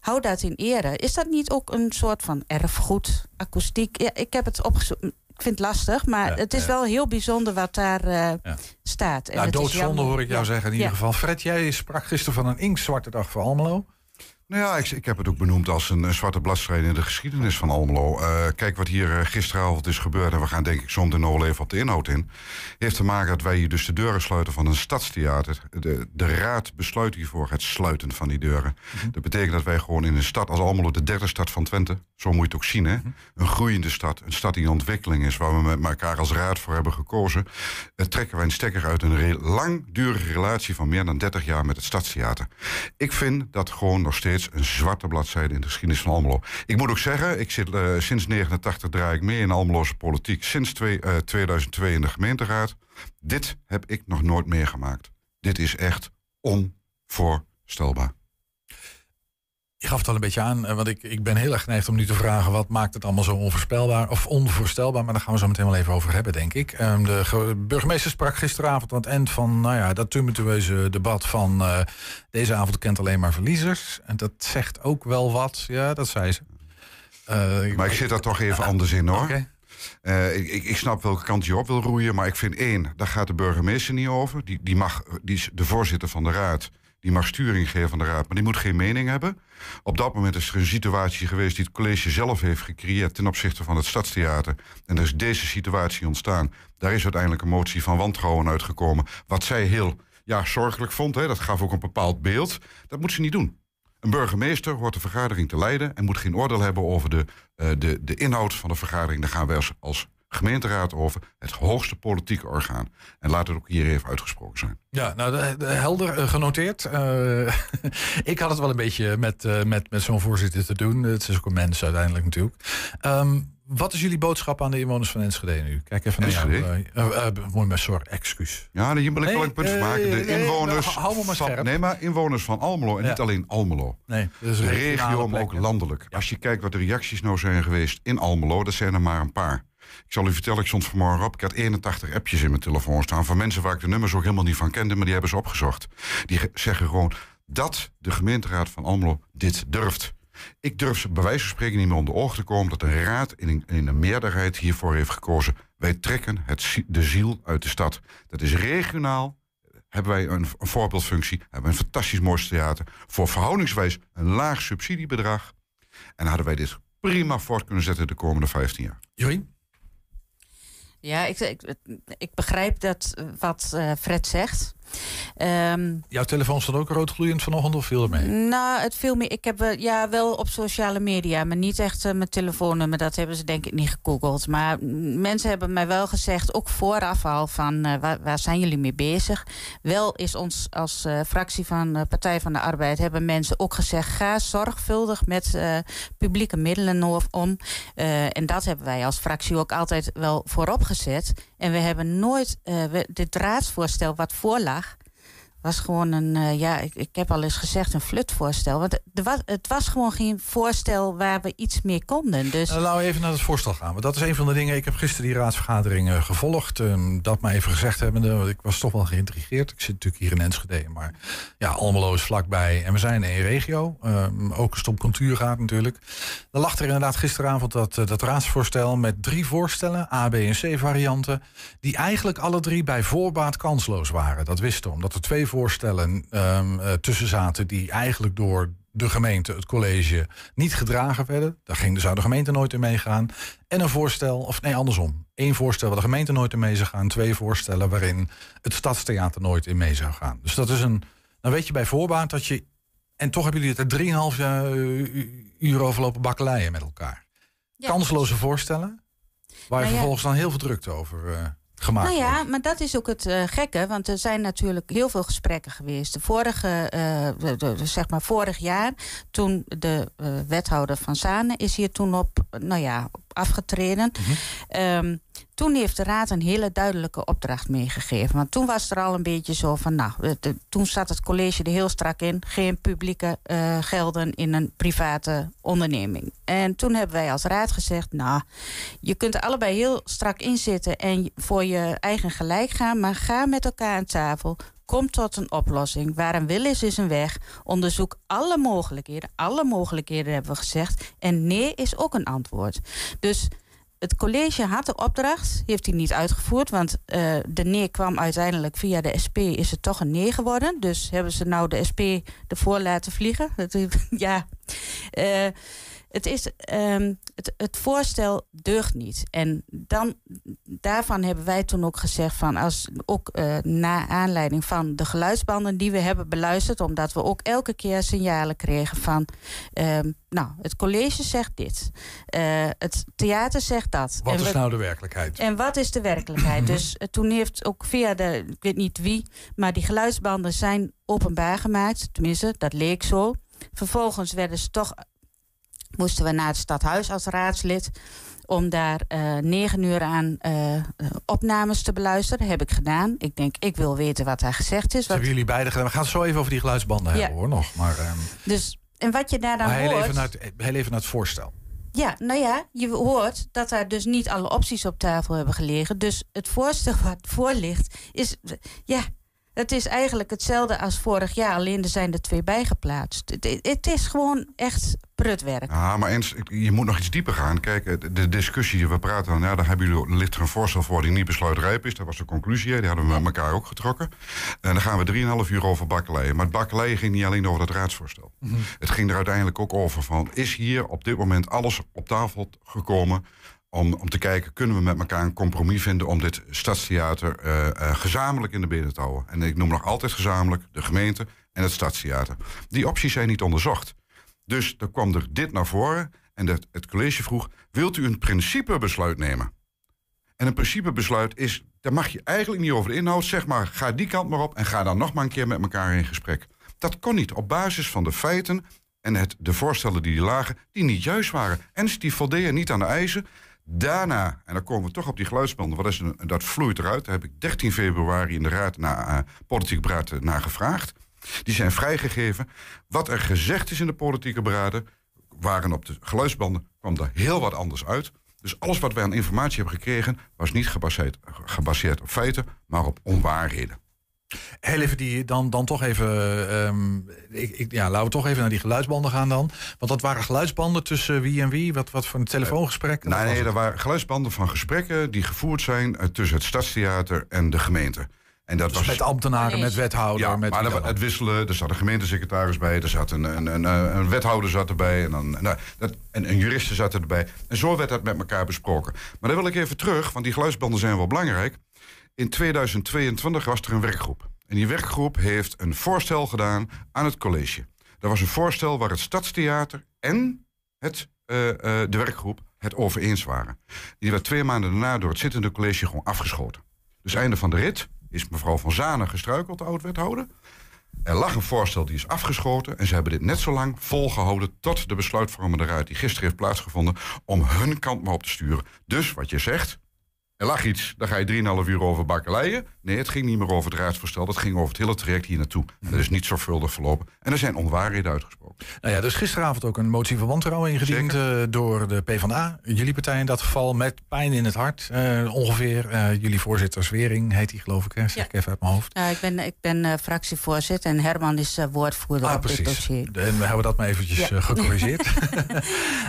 Hou dat in ere. Is dat niet ook een soort van erfgoed, akoestiek? Ja, ik heb het opgezocht. Ik vind het lastig, maar het is wel heel bijzonder wat daar uh, staat. En nou, doodzonde hoor ik jou zeggen in ieder geval. Fred, jij sprak gisteren van een inktzwarte dag voor Almelo. Nou ja, ik, ik, heb het ook benoemd als een, zwarte bladzijde in de geschiedenis van Almelo. Uh, kijk wat hier uh, gisteravond is gebeurd, en we gaan denk ik zo meteen nog even op de inhoud in. Heeft te maken dat wij hier dus de deuren sluiten van een stadstheater. De, de raad besluit hiervoor het sluiten van die deuren. Mhm. Dat betekent dat wij gewoon in een stad als Almelo, de derde stad van Twente, zo moet je het ook zien, hè? Mhm. een groeiende stad, een stad die in ontwikkeling is, waar we met elkaar als raad voor hebben gekozen, uh, trekken wij een stekker uit een langdurige relatie van meer dan 30 jaar met het stadstheater. Ik vind dat gewoon nog steeds een zwarte bladzijde in de geschiedenis van Almelo. Ik moet ook zeggen, ik zit uh, sinds 89 draai ik mee in Almeloze politiek. Sinds twee, uh, eh, 2002 in de gemeenteraad. Dit heb ik nog nooit meegemaakt. Dit is echt onvoorstelbaar. Je gaf het al een beetje aan, eh, want ik, ik ben heel erg geneigd om nu te vragen... wat maakt het allemaal zo onvoorspelbaar of onvoorstelbaar? Maar daar gaan we zo meteen wel even over hebben, denk ik. Um, de burgemeester sprak gisteravond aan het eind van... nou ja, dat tumultueuze debat van... Uh, deze avond kent alleen maar verliezers. En dat zegt ook wel wat. Ja, dat zei ze. Uh, maar ik zit daar toch even anders in, hoor. Okay. Uh, ik, ik, snap welke kant je op wil roeien, maar ik vind één, daar gaat de burgemeester niet over. Die, die, mag, die is de voorzitter van de raad. Die mag sturing geven van de raad, maar die moet geen mening hebben. Op dat moment is er een situatie geweest die het college zelf heeft gecreëerd ten opzichte van het stadstheater. En er is deze situatie ontstaan. Daar is uiteindelijk een motie van wantrouwen uitgekomen. Wat zij heel ja, zorgelijk vond, hè, dat gaf ook een bepaald beeld. Dat moet ze niet doen. Een burgemeester hoort de vergadering te leiden en moet geen oordeel hebben over de, uh, de, de inhoud van de vergadering. Daar gaan wij als, als gemeenteraad over, het hoogste politieke orgaan. En laat het ook hier even uitgesproken zijn. Ja, nou, de, helder uh, genoteerd. Uh, ik had het wel een beetje met, uh, met, met zo'n voorzitter te doen. Het is ook een mens uiteindelijk natuurlijk. Um, wat is jullie boodschap aan de inwoners van Enschede nu? Kijk even naar Enschede? jou. Uh, uh, mooi maar sorry, excuus. Ja, hier wil ik nee, wel een punt van maken. De inwoners, hou me maar. Van, nee, maar inwoners van Almelo en niet alleen Almelo. Nee, dus de regio, maar ook landelijk. Als je kijkt wat de reacties nou zijn geweest in Almelo, dat zijn er maar een paar. Ik zal u vertellen, ik stond vanmorgen op. Ik had 81 appjes in mijn telefoon staan van mensen waar ik de nummers ook helemaal niet van kende, maar die hebben ze opgezocht. Die zeggen gewoon dat de gemeenteraad van Almelo dit durft. Ik durf ze bij wijze van spreken niet meer onder ogen te komen dat de raad in een, in een meerderheid hiervoor heeft gekozen. Wij trekken het, de ziel uit de stad. Dat is regionaal. Hebben wij een, voorbeeldfunctie, hebben we een fantastisch mooi theater. Voor verhoudingswijs een laag subsidiebedrag. En hadden wij dit prima voort kunnen zetten de komende 15 jaar. Jorien? Ja, ik, ik, ik begrijp dat wat uh, Fred zegt. Um, Jouw telefoon stond ook roodgloeiend vanochtend of viel er mee? Nou, het viel meer. Ik heb ja, wel op sociale media, maar niet echt uh, mijn telefoonnummer. Dat hebben ze denk ik niet gegoogeld. Maar mensen hebben mij wel gezegd, ook vooraf al, van uh, waar, waar, zijn jullie mee bezig? Wel is ons als fractie van Partij van de Arbeid, hebben mensen ook gezegd, ga zorgvuldig met publieke middelen om. en dat hebben wij als fractie ook altijd wel voorop gezet. En we hebben nooit dit raadsvoorstel wat voorlag was gewoon een, uh, ja, ik, ik heb al eens gezegd, een flutvoorstel. Want er was, het was gewoon geen voorstel waar we iets mee konden. Dus... Nou, laten we even naar het voorstel gaan. Want dat is een van de dingen. Ik heb gisteren die raadsvergadering uh, gevolgd. Um, dat maar even gezegd hebbende. Want ik was toch wel geïntrigeerd. Ik zit natuurlijk hier in Enschede. Maar ja, Almelo is vlakbij. En we zijn in één regio. Um, ook een cultuur natuurlijk. Dan lag er inderdaad gisteravond dat, uh, dat raadsvoorstel met drie voorstellen. A, B en C varianten. Die eigenlijk alle drie bij voorbaat kansloos waren. Dat wisten we. Omdat er twee voorstellen um, uh, tussen zaten die eigenlijk door de gemeente, het college, niet gedragen werden. Daar ging, zou de gemeente nooit in meegaan. En een voorstel, of nee, andersom. Eén voorstel waar de gemeente nooit in mee zou gaan. Twee voorstellen waarin het stadstheater nooit in mee zou gaan. Dus dat is een. Dan weet je bij voorbaat dat je. En toch hebben jullie het er 3,5 uur over lopen bakkeleien met elkaar. Kansloze voorstellen. Waar je nou vervolgens dan heel veel drukte over. Uh, gemaakt Nou ja, maar dat is ook het uh, gekke, want er zijn natuurlijk heel veel gesprekken geweest. De vorige, uh, de, zeg maar vorig jaar, toen de uh, wethouder van Zanen is hier toen op, nou ja, afgetreden. Um, toen heeft de raad een hele duidelijke opdracht meegegeven. Want toen was er al een beetje zo van, nou, toen zat het college er heel strak in. Geen publieke uh, gelden in een private onderneming. En toen hebben wij als raad gezegd, nou, je kunt allebei heel strak in zitten en voor je eigen gelijk gaan. Maar ga met elkaar aan tafel Kom tot een oplossing. Waar een wil is, is een weg. Onderzoek alle mogelijkheden. Alle mogelijkheden hebben we gezegd. En nee is ook een antwoord. Dus het college had de opdracht, heeft hij niet uitgevoerd, want uh, de nee kwam uiteindelijk via de SP, is het toch een nee geworden. Dus hebben ze nou de SP ervoor laten vliegen? ja. Uh, het, is, um, het, het voorstel deugt niet. En dan, daarvan hebben wij toen ook gezegd van als ook uh, na aanleiding van de geluidsbanden die we hebben beluisterd, omdat we ook elke keer signalen kregen van um, nou, het college zegt dit. Uh, het theater zegt dat. Wat is nou de werkelijkheid? En wat is de werkelijkheid? dus uh, toen heeft ook via de, ik weet niet wie, maar die geluidsbanden zijn openbaar gemaakt. Tenminste, dat leek zo. Vervolgens werden ze toch moesten we naar het stadhuis als raadslid om daar uh, negen uur aan uh, opnames te beluisteren. heb ik gedaan. Ik denk, ik wil weten wat daar gezegd is. Wat... hebben jullie beide gedaan. We gaan het zo even over die geluidsbanden ja. hebben hoor nog. Maar, um... dus, en wat je daar dan heel hoort... Even naar het, heel even naar het voorstel. Ja, nou ja, je hoort dat daar dus niet alle opties op tafel hebben gelegen. Dus het voorstel wat voor ligt is... Ja, het is eigenlijk hetzelfde als vorig jaar, alleen er zijn er twee bijgeplaatst. Het, het is gewoon echt prutwerk. Ja, maar eens, je moet nog iets dieper gaan. Kijk, de discussie die we praten, dan, ja, daar hebben jullie ligt er een voorstel voor die niet besluitrijp is. Dat was de conclusie, die hadden we met elkaar ook getrokken. En dan gaan we 3,5 uur over bakkeleien. Maar het bakkeleien ging niet alleen over dat raadsvoorstel. Mm -hmm. Het ging er uiteindelijk ook over van, is hier op dit moment alles op tafel gekomen om, om te kijken, kunnen we met elkaar een compromis vinden om dit stadstheater uh, uh, gezamenlijk in de benen te houden. En ik noem nog altijd gezamenlijk de gemeente en het stadstheater. Die opties zijn niet onderzocht. Dus er kwam er dit naar voren en het, het college vroeg, wilt u een principebesluit nemen? En een principebesluit is, daar mag je eigenlijk niet over de inhoud, zeg maar, ga die kant maar op en ga dan nog maar een keer met elkaar in gesprek. Dat kon niet op basis van de feiten en het, de voorstellen die lagen, die niet juist waren. En die voldeden niet aan de eisen. Daarna, en dan komen we toch op die geluidsbanden, wat is dat vloeit eruit. Daar heb ik 13 februari in de Raad naar, uh, Politiek Beraad naar gevraagd. Die zijn vrijgegeven. Wat er gezegd is in de politieke beraden, waren op de geluidsbanden, kwam er heel wat anders uit. Dus alles wat wij aan informatie hebben gekregen, was niet gebaseerd, gebaseerd op feiten, maar op onwaarheden. Heel even die, dan, dan toch even. Um, ik, ik, ja, laten we toch even naar die geluidsbanden gaan dan. Want dat waren geluidsbanden tussen wie en wie? Wat, wat voor een telefoongesprek? Uh, nee, nee, dat waren geluidsbanden van gesprekken die gevoerd zijn uh, tussen het Stadstheater en de gemeente. En dat dus was, met ambtenaren, met wethouder. Ja, met maar er, het wisselen. Er zat een gemeentesecretaris bij. Er zat een, een, een, een wethouder zat erbij. En, dan, nou, dat, en een juriste zat erbij. En zo werd dat met elkaar besproken. Maar dan wil ik even terug, want die geluidsbanden zijn wel belangrijk. In 2022 was er een werkgroep. En die werkgroep heeft een voorstel gedaan aan het college. Dat was een voorstel waar het Stadstheater en het, uh, uh, de werkgroep het over eens waren. Die werd twee maanden daarna door het zittende college gewoon afgeschoten. Dus einde van de rit is mevrouw Van Zanen gestruikeld, de oud-wethouder. Er lag een voorstel die is afgeschoten. En ze hebben dit net zo lang volgehouden tot de besluitvormende raad die gisteren heeft plaatsgevonden. om hun kant maar op te sturen. Dus wat je zegt, er lag iets, daar ga je 3,5 uur over bakkeleien. Nee, het ging niet meer over het raadsvoorstel. Dat ging over het hele traject hier naartoe. En dat is niet zorgvuldig verlopen. En er zijn onwaarheden uitgesproken. Nou ja, dus gisteravond ook een motie van wantrouwen ingediend uh, door de PvdA. Jullie partij in dat geval met pijn in het hart. Uh, ongeveer. Uh, jullie voorzitter Zwering heet hij geloof ik. Hè? Zeg ja. ik even uit mijn hoofd. Ja, ik ben, ik ben fractievoorzitter en Herman is woordvoerder ah, op precies. dit dossier. En we hebben dat maar eventjes ja. gecorrigeerd.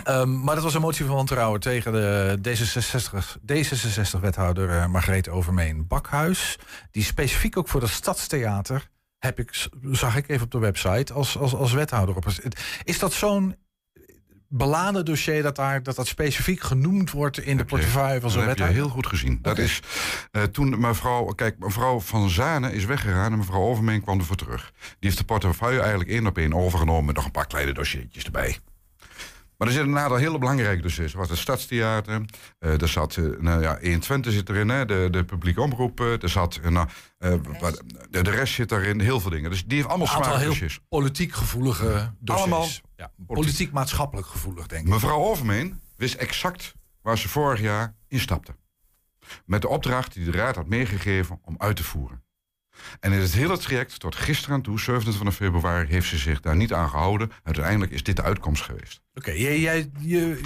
um, maar dat was een motie van wantrouwen tegen de D66, D66 wethouder uh, Margreet Overmeen Bakhuis. Die specifiek ook voor het Stadstheater heb ik, zag ik even op de website, als, als, als wethouder op. Is dat zo'n beladen dossier dat, daar, dat dat specifiek genoemd wordt in de portefeuille van zo'n wethouder? Dat heb je heel goed gezien. Okay. Dat is uh, toen mevrouw, kijk, mevrouw Van Zanen is weggegaan en mevrouw Overmeen kwam ervoor terug. Die heeft de portefeuille eigenlijk één op één overgenomen met nog een paar kleine dossiertjes erbij. Maar er zit een aantal hele belangrijke dossiers. Er was het Stadstheater. Uh, er zat, uh, nou ja, 120 zit erin, hè, de, de publieke omroep. er zat, uh, de, de, de, rest zit daarin, heel veel dingen. Dus die heeft allemaal zware dossiers. politiek gevoelige dossiers. Allemaal ja, politiek maatschappelijk gevoelig, denk ik. Mevrouw Overmeen wist exact waar ze vorig jaar instapte. Met de opdracht die de raad had meegegeven om uit te voeren. En in het hele traject tot gisteren aan toe, 27 februari, heeft ze zich daar niet aan gehouden. Uiteindelijk is dit de uitkomst geweest. Oké, okay, jij, jij, je,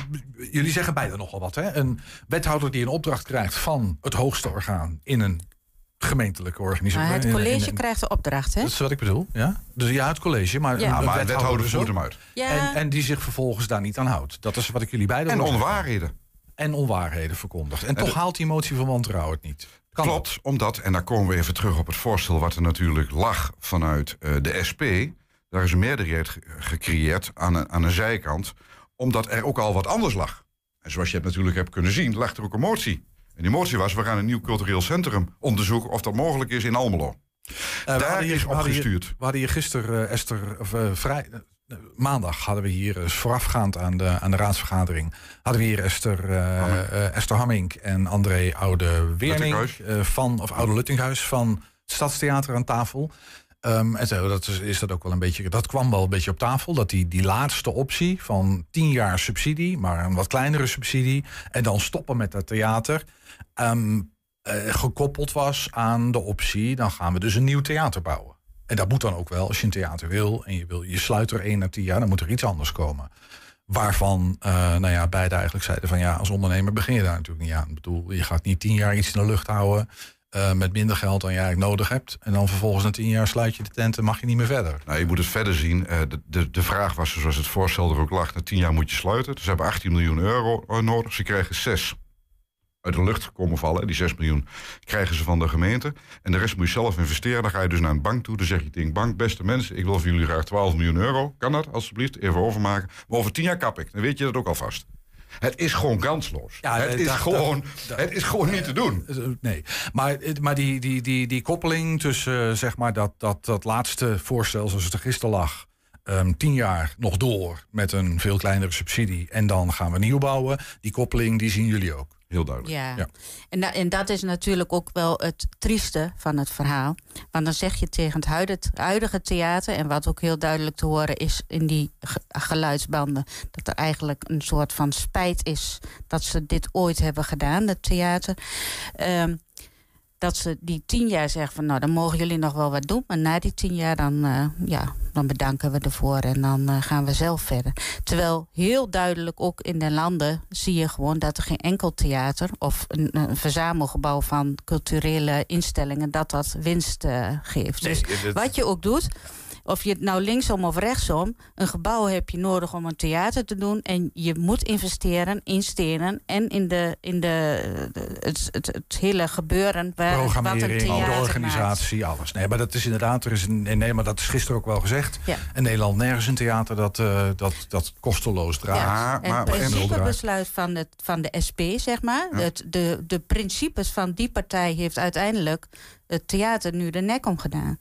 jullie zeggen beide nogal wat. Hè? Een wethouder die een opdracht krijgt van het hoogste orgaan in een gemeentelijke organisatie. Maar het college krijgt de opdracht, hè? Dat is wat ik bedoel, ja. Dus ja, het college, maar, Ja, een maar de wethouder dus voert hem uit. Ja, En, en die zich vervolgens daar niet aan houdt. Dat is wat ik jullie beiden En zeggen. onwaarheden. En onwaarheden verkondigt. En toch de- haalt die motie van wantrouwen het niet. Kan Klopt, omdat, en daar komen we even terug op het voorstel wat er natuurlijk lag vanuit eh, de SP. Daar is een meerderheid ge- gecreëerd aan een, aan een zijkant, omdat er ook al wat anders lag. En zoals je het natuurlijk hebt kunnen zien, lag er ook een motie. En die motie was, we gaan een nieuw cultureel centrum onderzoeken of dat mogelijk is in Almelo. Eh, we Daar is hier- opgestuurd. We hadden hier gisteren, eh, Esther, of vrij, maandag hadden we hier, voorafgaand aan de, aan de raadsvergadering, hadden we hier Esther, Hamming. eh, Esther Hamming en André Oude Wernink Luttinghuis. eh, van, of Oude Luttinghuis van het Stadstheater aan tafel. Ehm, en zo, dat is, is dat ook wel een beetje, dat kwam wel een beetje op tafel. Dat die, die laatste optie van 10 jaar subsidie, maar een wat kleinere subsidie. En dan stoppen met dat theater. ehm, eh, gekoppeld was aan de optie, dan gaan we dus een nieuw theater bouwen. En dat moet dan ook wel, als je een theater wil en je, wil, je sluit er één na tien jaar, dan moet er iets anders komen. Waarvan, eh, nou ja, beide eigenlijk zeiden van ja, als ondernemer begin je daar natuurlijk niet aan. Ik bedoel, je gaat niet tien jaar iets in de lucht houden eh, met minder geld dan je eigenlijk nodig hebt. En dan vervolgens na tien jaar sluit je de tent en mag je niet meer verder. Nou, je moet het verder zien. Eh, de, de, de vraag was, zoals het voorstel er ook lag, na tien jaar moet je sluiten. Dus ze hebben 18 miljoen euro nodig. Ze krijgen 6 uit de lucht komen vallen. Die 6 miljoen krijgen ze van de gemeente. En de rest moet je zelf investeren. Dan ga je dus naar een bank toe. Dan zeg je tegen de bank, beste mensen, ik wil voor jullie graag 12 miljoen euro. Kan dat, alsjeblieft? Even overmaken. Maar over 10 jaar kap ik. Dan weet je dat ook alvast. Het is gewoon kansloos. Ja, het, eh, is gewoon, het is gewoon niet te doen. Eh, Nee, maar, maar die, die, die, die koppeling tussen eh, zeg maar dat, dat, dat laatste voorstel zoals het er gisteren lag. ehm, tien jaar nog door met een veel kleinere subsidie. En dan gaan we nieuw bouwen. Die koppeling die zien jullie ook. Heel duidelijk. Ja, Ja. En, da- en dat is natuurlijk ook wel het trieste van het verhaal. Want dan zeg je tegen het huidige, theater, en wat ook heel duidelijk te horen is in die ge- geluidsbanden, dat er eigenlijk een soort van spijt is dat ze dit ooit hebben gedaan, het theater. Ehm, dat ze die tien jaar zeggen van nou dan mogen jullie nog wel wat doen. Maar na die tien jaar dan, eh, ja, dan bedanken we ervoor en dan eh, gaan we zelf verder. Terwijl heel duidelijk ook in de landen zie je gewoon dat er geen enkel theater of een, een verzamelgebouw van culturele instellingen dat dat winst eh, geeft. dus wat je ook doet, of je het nou linksom of rechtsom, een gebouw heb je nodig om een theater te doen. En je moet investeren in stenen en in, de, in de, de- het, het, het hele gebeuren. Waar, wat een Programmering, de maakt. organisatie, alles. Nee, maar dat is inderdaad, er is een, nee, maar dat is gisteren ook wel gezegd. Ja. In Nederland nergens een theater dat, eh, dat, dat kosteloos draait. Ja, En maar- het principebesluit van, het, van de SP, zeg maar. Ja. Het, de, de principes van die partij heeft uiteindelijk het theater nu de nek omgedaan.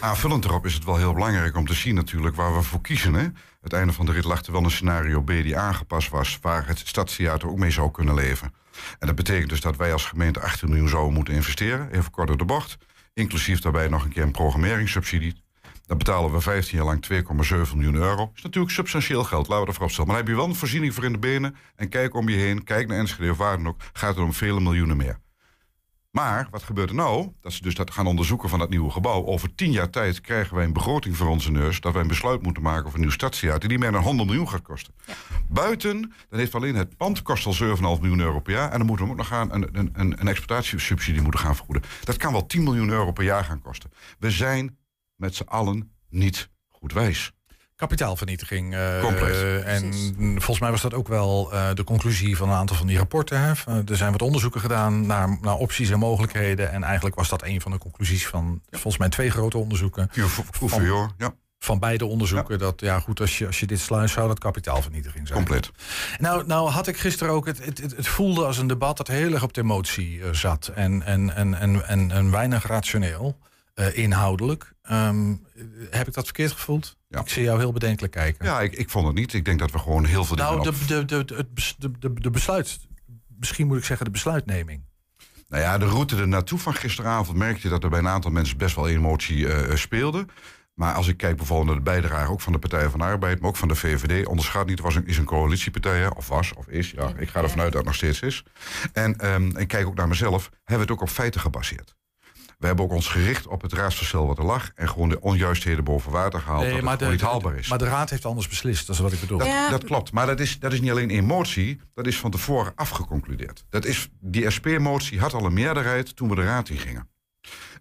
Aanvullend erop is het wel heel belangrijk om te zien natuurlijk waar we voor kiezen. Hè? Het einde van de rit lag er wel een scenario B die aangepast was... waar het stadstheater ook mee zou kunnen leven. En dat betekent dus dat wij als gemeente 18 miljoen zouden moeten investeren. Even kort door de bocht. Inclusief daarbij nog een keer een programmeringssubsidie. Dan betalen we 15 jaar lang 2,7 miljoen euro. is natuurlijk substantieel geld, laten we ervoor opstellen. Maar dan heb je wel een voorziening voor in de benen. En kijk om je heen, kijk naar Enschede of waar ook. Gaat het om vele miljoenen meer. Maar wat gebeurt er nou? Dat ze dus dat gaan onderzoeken van dat nieuwe gebouw. Over tien jaar tijd krijgen wij een begroting voor onze neus. Dat wij een besluit moeten maken over een nieuw stadstheater. die meer dan 100 miljoen gaat kosten. Buiten, dan heeft alleen het pand kost al 7,5 miljoen euro per jaar. En dan moeten we ook nog gaan een, een, een, een exploitatiesubsidie moeten gaan vergoeden. Dat kan wel 10 miljoen euro per jaar gaan kosten. We zijn met z'n allen niet goed wijs. Kapitaalvernietiging. eh, Compleet. eh, en Precies. volgens mij was dat ook wel eh, de conclusie van een aantal van die rapporten. Hè. Van, Er zijn wat onderzoeken gedaan naar, naar opties en mogelijkheden. En eigenlijk was dat een van de conclusies van volgens mij twee grote onderzoeken. Oefenjoor, ja, Van beide onderzoeken. Dat ja, goed, als je, als je dit sluit, zou dat kapitaalvernietiging zijn. compleet. Nou, nou had ik gisteren ook, het, het, het, het voelde als een debat dat heel erg op de emotie eh, zat. En, en, en, en, en, en weinig rationeel, eh, inhoudelijk. Ehm, heb ik dat verkeerd gevoeld? Ja. Ik zie jou heel bedenkelijk kijken. Ja, ik, ik vond het niet. Ik denk dat we gewoon heel veel dingen nou, de, de, de, de, het bes- de, de, de besluit, misschien moet ik zeggen de besluitneming. Nou ja, de route er naartoe van gisteravond merkte je dat er bij een aantal mensen best wel emotie eh, speelde. Maar als ik kijk bijvoorbeeld naar de bijdrage ook van de Partij van de Arbeid, maar ook van de VVD, onderschat niet, was een, is een coalitiepartij, hè, of was, of is. Ja, ik ga ervan uit dat het nog steeds is. En ehm, ik kijk ook naar mezelf, hebben we het ook op feiten gebaseerd. We hebben ook ons gericht op het raadsverstel wat er lag en gewoon de onjuistheden boven water gehaald dat het maar, gewoon de, niet haalbaar is. maar de raad heeft anders beslist, dat is wat ik bedoel. Dat, Ja. dat klopt. Maar dat is, dat is niet alleen emotie, dat is van tevoren afgeconcludeerd. Dat is, die SP-motie had al een meerderheid toen we de raad in gingen.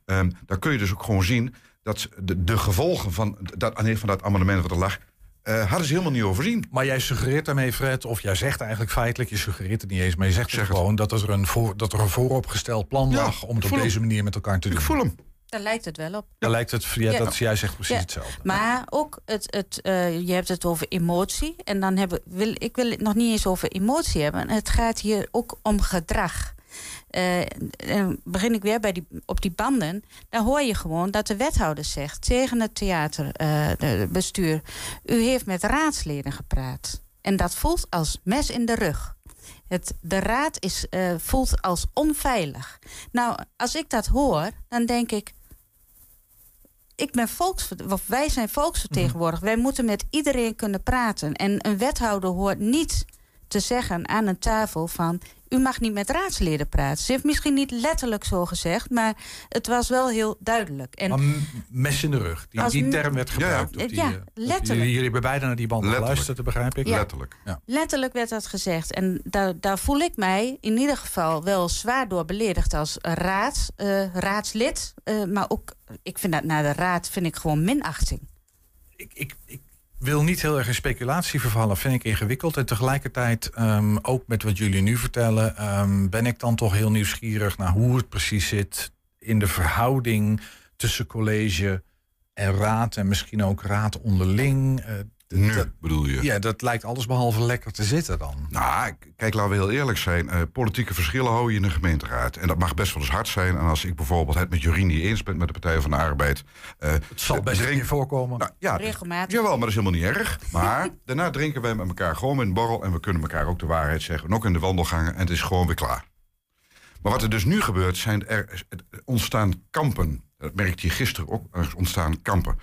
Um, dan kun je dus ook gewoon zien dat de, de gevolgen van dat, van dat amendement wat er lag, uh, hadden ze helemaal niet overzien. Maar jij suggereert daarmee, Fred, of jij zegt eigenlijk feitelijk, je suggereert het niet eens, maar je zegt zeg gewoon dat er, een voor, dat er een vooropgesteld plan lag om het op deze manier met elkaar te doen. Ik voel hem. Daar lijkt het wel op. Daar lijkt het, ja, dat jij zegt precies hetzelfde. Maar ook, het, het, uh, je hebt het over emotie. En dan hebben, wil, ik wil het nog niet eens over emotie hebben. Het gaat hier ook om gedrag. Uh, begin ik weer bij die, op die banden. Dan hoor je gewoon dat de wethouder zegt tegen het theaterbestuur: uh, U heeft met raadsleden gepraat. En dat voelt als mes in de rug. Het, de raad is, uh, voelt als onveilig. Nou, als ik dat hoor, dan denk ik. Ik ben volks, wij zijn volksvertegenwoordiger. Mhm. Wij moeten met iedereen kunnen praten. En een wethouder hoort niet te zeggen aan een tafel van u mag niet met raadsleden praten. Ze heeft misschien niet letterlijk zo gezegd, maar het was wel heel duidelijk. En mes in de rug. Die, die term werd gebruikt. Ja, die, ja eh, letterlijk. jullie hebben beide naar die band geluisterd, begrijp ik. Ja. Letterlijk. Ja. Letterlijk werd dat gezegd. En daar, daar voel ik mij in ieder geval wel zwaar door beledigd als raad, uh, raadslid. Uh, maar ook, ik vind dat naar de raad vind ik gewoon minachting. Ik, ik, ik wil niet heel erg in speculatie vervallen, vind ik ingewikkeld. En tegelijkertijd, um, ook met wat jullie nu vertellen, um, ben ik dan toch heel nieuwsgierig naar hoe het precies zit in de verhouding tussen college en raad en misschien ook raad onderling. Uh, nu bedoel je? Ja, dat lijkt allesbehalve lekker te zitten dan. Nou, kijk, laten we heel eerlijk zijn. Uh, politieke verschillen hou je in de gemeenteraad. En dat mag best wel eens hard zijn. En als ik bijvoorbeeld het met Jorien niet eens ben met de Partij van de Arbeid... Uh, het zal best drink... voorkomen. Nou, ja, Regelmatig. Jawel, maar dat is helemaal niet erg. Maar daarna drinken wij met elkaar gewoon in een borrel... en we kunnen elkaar ook de waarheid zeggen. Ook in de wandelgangen. En het is gewoon weer klaar. Maar wat er dus nu gebeurt, zijn er ontstaan kampen. Dat merkte je gisteren ook. Er ontstaan kampen.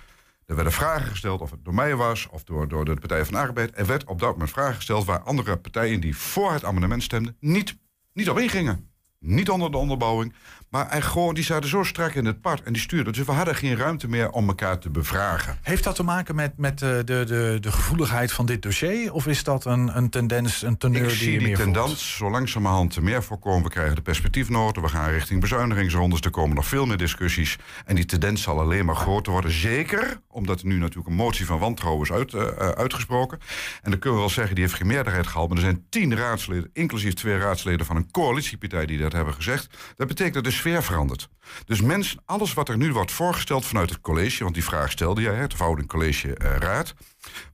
Er werden vragen gesteld of het door mij was of door, door de Partij van de Arbeid. Er werd op dat moment vragen gesteld waar andere partijen die voor het amendement stemden niet, niet op ingingen. Niet onder de onderbouwing. Maar hij gewoon, die zaten zo strak in het pad en die stuurden. Dus we hadden geen ruimte meer om elkaar te bevragen. Heeft dat te maken met, met de, de, de, de gevoeligheid van dit dossier? Of is dat een, een tendens, een teneur Ik die zie die tendens zo langzamerhand meer voorkomen. We krijgen de perspectiefnoten, we gaan richting bezuinigingsrondes. Er komen nog veel meer discussies. En die tendens zal alleen maar groter worden. Zeker omdat er nu natuurlijk een motie van wantrouwen is uit, uh, uitgesproken. En dan kunnen we wel zeggen, die heeft geen meerderheid gehaald. Maar er zijn tien raadsleden, inclusief twee raadsleden van een coalitiepartij die dat hebben gezegd. Dat betekent dat de sfeer. Dus mensen, alles wat er nu wordt voorgesteld vanuit het college, want die vraag stelde jij, het verhouding college-raad, eh,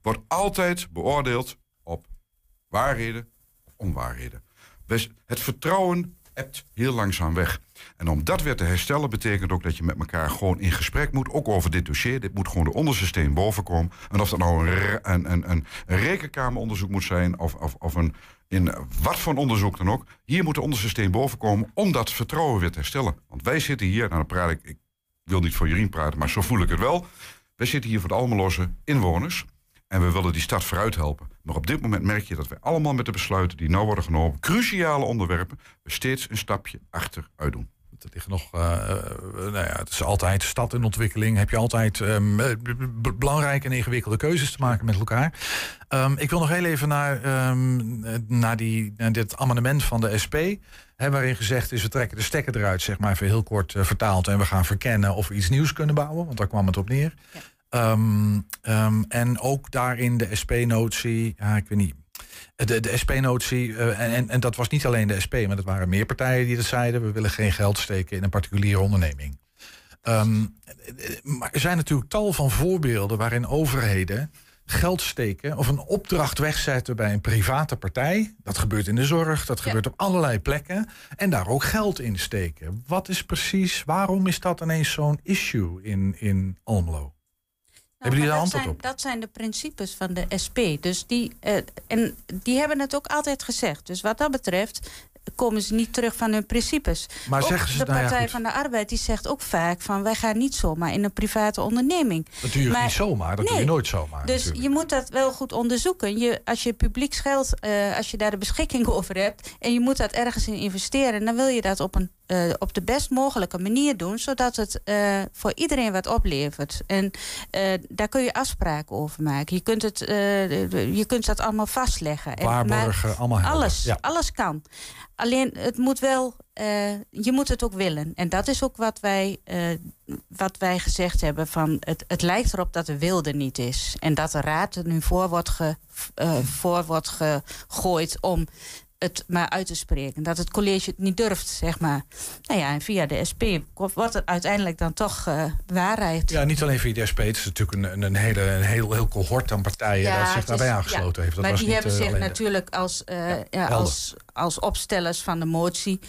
wordt altijd beoordeeld op waarheden of onwaarheden. Dus het vertrouwen hebt heel langzaam weg. En om dat weer te herstellen betekent ook dat je met elkaar gewoon in gesprek moet, ook over dit dossier. Dit moet gewoon de onderste steen boven komen. En of dat nou een, een rekenkameronderzoek moet zijn of, of, of een in wat voor onderzoek dan ook. Hier moet de onderste steen boven komen om dat vertrouwen weer te herstellen. Want wij zitten hier, nou dan praat ik, ik wil niet voor Jurien praten, maar zo voel ik het wel. Wij zitten hier voor de Almeloze inwoners. En we willen die stad vooruit helpen. Maar op dit moment merk je dat we allemaal met de besluiten die nu worden genomen, cruciale onderwerpen, we steeds een stapje achteruit doen. Er ligt nog, uh, nou ja, het is altijd stad in ontwikkeling. Heb je altijd um, belangrijke en ingewikkelde keuzes te maken met elkaar. Um, ik wil nog heel even naar, um, naar, die, naar dit amendement van de SP. Hè, waarin gezegd is, we trekken de stekker eruit, zeg maar even heel kort uh, vertaald. En we gaan verkennen of we iets nieuws kunnen bouwen. Want daar kwam het op neer. Ja. Um, um, en ook daarin de SP-notie, ja, ik weet niet. De, de SP-notie, uh, en, en dat was niet alleen de SP, maar dat waren meer partijen die dat zeiden. We willen geen geld steken in een particuliere onderneming. Um, maar er zijn natuurlijk tal van voorbeelden waarin overheden geld steken of een opdracht wegzetten bij een private partij. Dat gebeurt in de zorg, dat gebeurt op allerlei plekken. En daar ook geld in steken. Wat is precies, waarom is dat ineens zo'n issue in, in Almelo? Hebben jullie daar antwoord zijn, op? Dat zijn de principes van de SP. Dus die, uh, en die hebben het ook altijd gezegd. Dus wat dat betreft komen ze niet terug van hun principes. Maar zeggen ze, de nou Partij ja, van de Arbeid die zegt ook vaak van wij gaan niet zomaar in een private onderneming. Dat doe je maar, niet zomaar, dat nee, doe je nooit zomaar. Dus natuurlijk. je moet dat wel goed onderzoeken. Je, als je publieks geld, uh, als je daar de beschikking over hebt en je moet dat ergens in investeren, dan wil je dat op een uh, op de best mogelijke manier doen, zodat het uh, voor iedereen wat oplevert. En daar kun je afspraken over maken. Je kunt, het, je kunt dat allemaal vastleggen. Waarborgen, en, allemaal helder. Alles, ja. alles kan. Alleen het moet wel, uh, je moet het ook willen. En dat is ook wat wij, uh, wat wij gezegd hebben. Van het, het lijkt erop dat de wilde niet is. En dat de raad er nu voor wordt, ge, uh, voor wordt gegooid om het maar uit te spreken. Dat het college het niet durft, zeg maar. Nou ja, en via de SP wordt het uiteindelijk dan toch uh, waarheid. Ja, niet alleen via de SP. Het is natuurlijk een, een, hele, een heel, heel cohort aan partijen ja, dat zich daarbij aangesloten heeft. Dat maar was die hebben uh, zich natuurlijk als, uh, ja, als, als opstellers van de motie...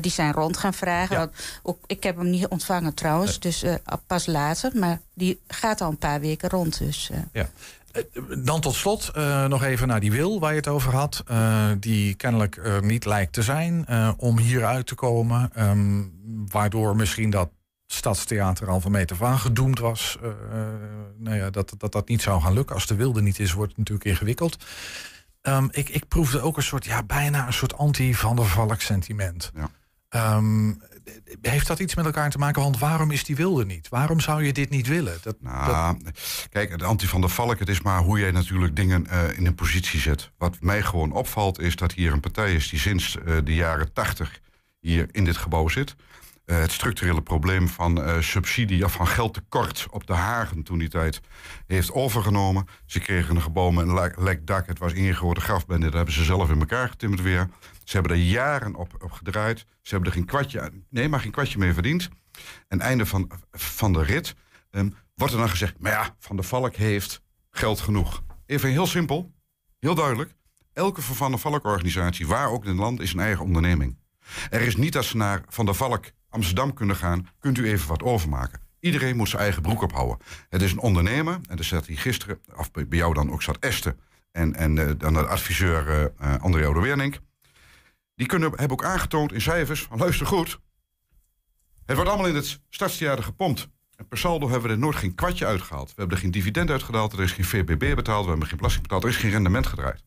die zijn rond gaan vragen. Want ook, ik heb hem niet ontvangen trouwens, dus pas later. Maar die gaat al een paar weken rond. Dus, ja. Eh, dan tot slot uh, nog even naar die wil waar je het over had. Uh, die kennelijk uh, niet lijkt te zijn om hieruit te komen. Um, waardoor misschien dat Stadstheater al van meter van gedoemd was. nou ja, dat, dat dat niet zou gaan lukken. Als de wilde niet is, wordt het natuurlijk ingewikkeld. Um, ik, ik proefde ook een soort, ja, bijna een soort anti-Van der Valk sentiment. Ja. Um, heeft dat iets met elkaar te maken? Want waarom is die wilde niet? Waarom zou je dit niet willen? Dat, nou, Kijk, de anti van der Valk, het is maar hoe jij natuurlijk dingen uh, in een positie zet. Wat mij gewoon opvalt is dat hier een partij is die sinds uh, de jaren tachtig hier in dit gebouw zit. Uh, het structurele probleem van subsidie of van geldtekort op de Hagen toen die tijd heeft overgenomen. Ze kregen een gebouw met een lek dak. Het was ingegoten grafbende. Dat hebben ze zelf in elkaar getimmerd weer. Ze hebben er jaren op, op gedraaid. Ze hebben er geen kwartje, nee, maar geen kwartje mee verdiend. En einde van, van de rit um, wordt er dan gezegd... maar ja, Van der Valk heeft geld genoeg. Even heel simpel, heel duidelijk. Elke Van der Valk-organisatie, waar ook in het land, is een eigen onderneming. Er is niet dat ze naar Van der Valk Amsterdam kunnen gaan... kunt u even wat overmaken. Iedereen moet zijn eigen broek ophouden. Het is een ondernemer, en daar zat hij gisteren... of bij jou dan ook zat Esther... en, en uh, dan de adviseur uh, André Oude die kunnen, hebben ook aangetoond in cijfers van luister goed. Het wordt allemaal in het stadstheater gepompt. En per saldo hebben we er nooit geen kwartje uitgehaald. We hebben er geen dividend uitgehaald, er is geen VBB betaald, we hebben geen belasting betaald, er is geen rendement gedraaid.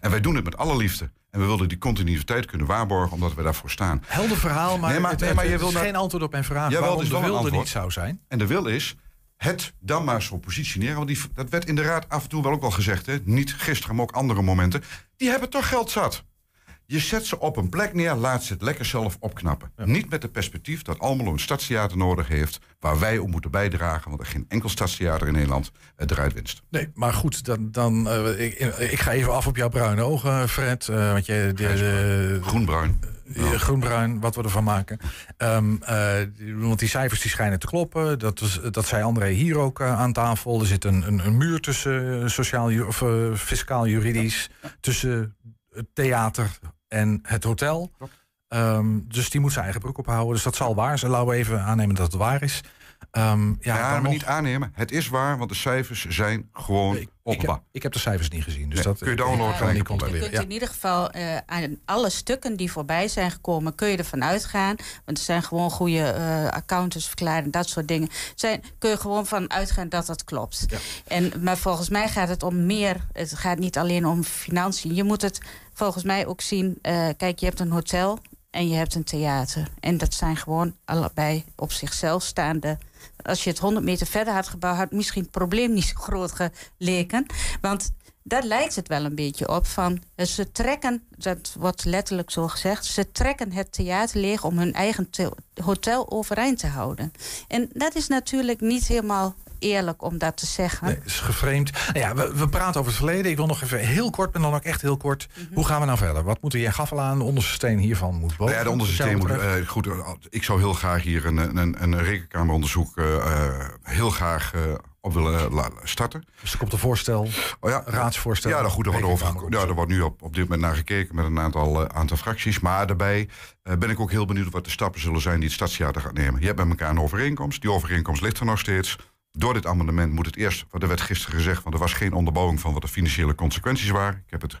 En wij doen het met alle liefde. En we willen die continuïteit kunnen waarborgen, omdat we daarvoor staan. Helder verhaal, maar, nee, maar, het, nee, maar je wil geen antwoord op mijn vraag ja, waarom de wil er niet zou zijn. En de wil is, het dan maar zo positioneren. Want die, dat werd in de raad af en toe wel ook al gezegd. Hè? Niet gisteren, maar ook andere momenten. Die hebben toch geld zat. Je zet ze op een plek neer, laat ze het lekker zelf opknappen. Niet met het perspectief dat Almelo een stadstheater nodig heeft... waar wij op moeten bijdragen, want er geen enkel stadstheater in Nederland uh, eruit winst. Nee, maar goed, dan, dan uh, ik, ik, ga even af op jouw bruine ogen, Fred. Uh, want je, de, de, Groenbruin. Ja. Groenbruin, wat we ervan maken. Um, want die cijfers die schijnen te kloppen. Dat, was, dat zei André hier ook aan tafel. Er zit een, een, een muur tussen sociaal of fiscaal juridisch... tussen het theater, en het hotel. Um, dus die moet zijn eigen broek ophouden. Dus dat zal waar zijn. Laten we even aannemen dat het waar is. Um, ja, ja maar nog... niet aannemen. Het is waar, want de cijfers zijn gewoon ik, ik, heb, ik heb de cijfers niet gezien. Dus nee, dat kun je downloaden. Ja, niet controleren. Je kunt in ieder geval uh, aan alle stukken die voorbij zijn gekomen... kun je ervan uitgaan. Want er zijn gewoon goede uh, accountants verklaren, dat soort dingen. Zijn, kun je gewoon van uitgaan dat dat klopt. Ja. En, maar volgens mij gaat het om meer. Het gaat niet alleen om financiën. Je moet het volgens mij ook zien... Uh, kijk, je hebt een hotel en je hebt een theater. En dat zijn gewoon allebei op zichzelf staande als je het 100 meter verder had gebouwd, had misschien het probleem niet zo groot geleken. Want daar lijkt het wel een beetje op. Van, ze trekken, dat wordt letterlijk zo gezegd, ze trekken het theater leeg om hun eigen hotel overeind te houden. En dat is natuurlijk niet helemaal eerlijk om dat te zeggen. Nee, is geframed. Nou ja, we, we, praten over het verleden. Ik wil nog even heel kort, en dan ook echt heel kort. Mhm. Hoe gaan we nou verder? Wat moeten jij gaf al aan? De onderste steen hiervan moet boven. Nou ja, de onderste steen moet. Uh, goed, ik zou heel graag hier een, een, een rekenkameronderzoek uh, heel graag op willen starten. Dus er komt een voorstel, oh ja, raadsvoorstel. Ja, goed, er wordt, over, ja, er wordt nu op, op dit moment naar gekeken met een aantal, uh, aantal fracties. Maar daarbij uh, ben ik ook heel benieuwd wat de stappen zullen zijn die het Stadstheater gaat nemen. Je hebt met elkaar een overeenkomst. Die overeenkomst ligt er nog steeds. Door dit amendement moet het eerst, wat er werd gisteren gezegd, want er was geen onderbouwing van wat de financiële consequenties waren. Ik heb het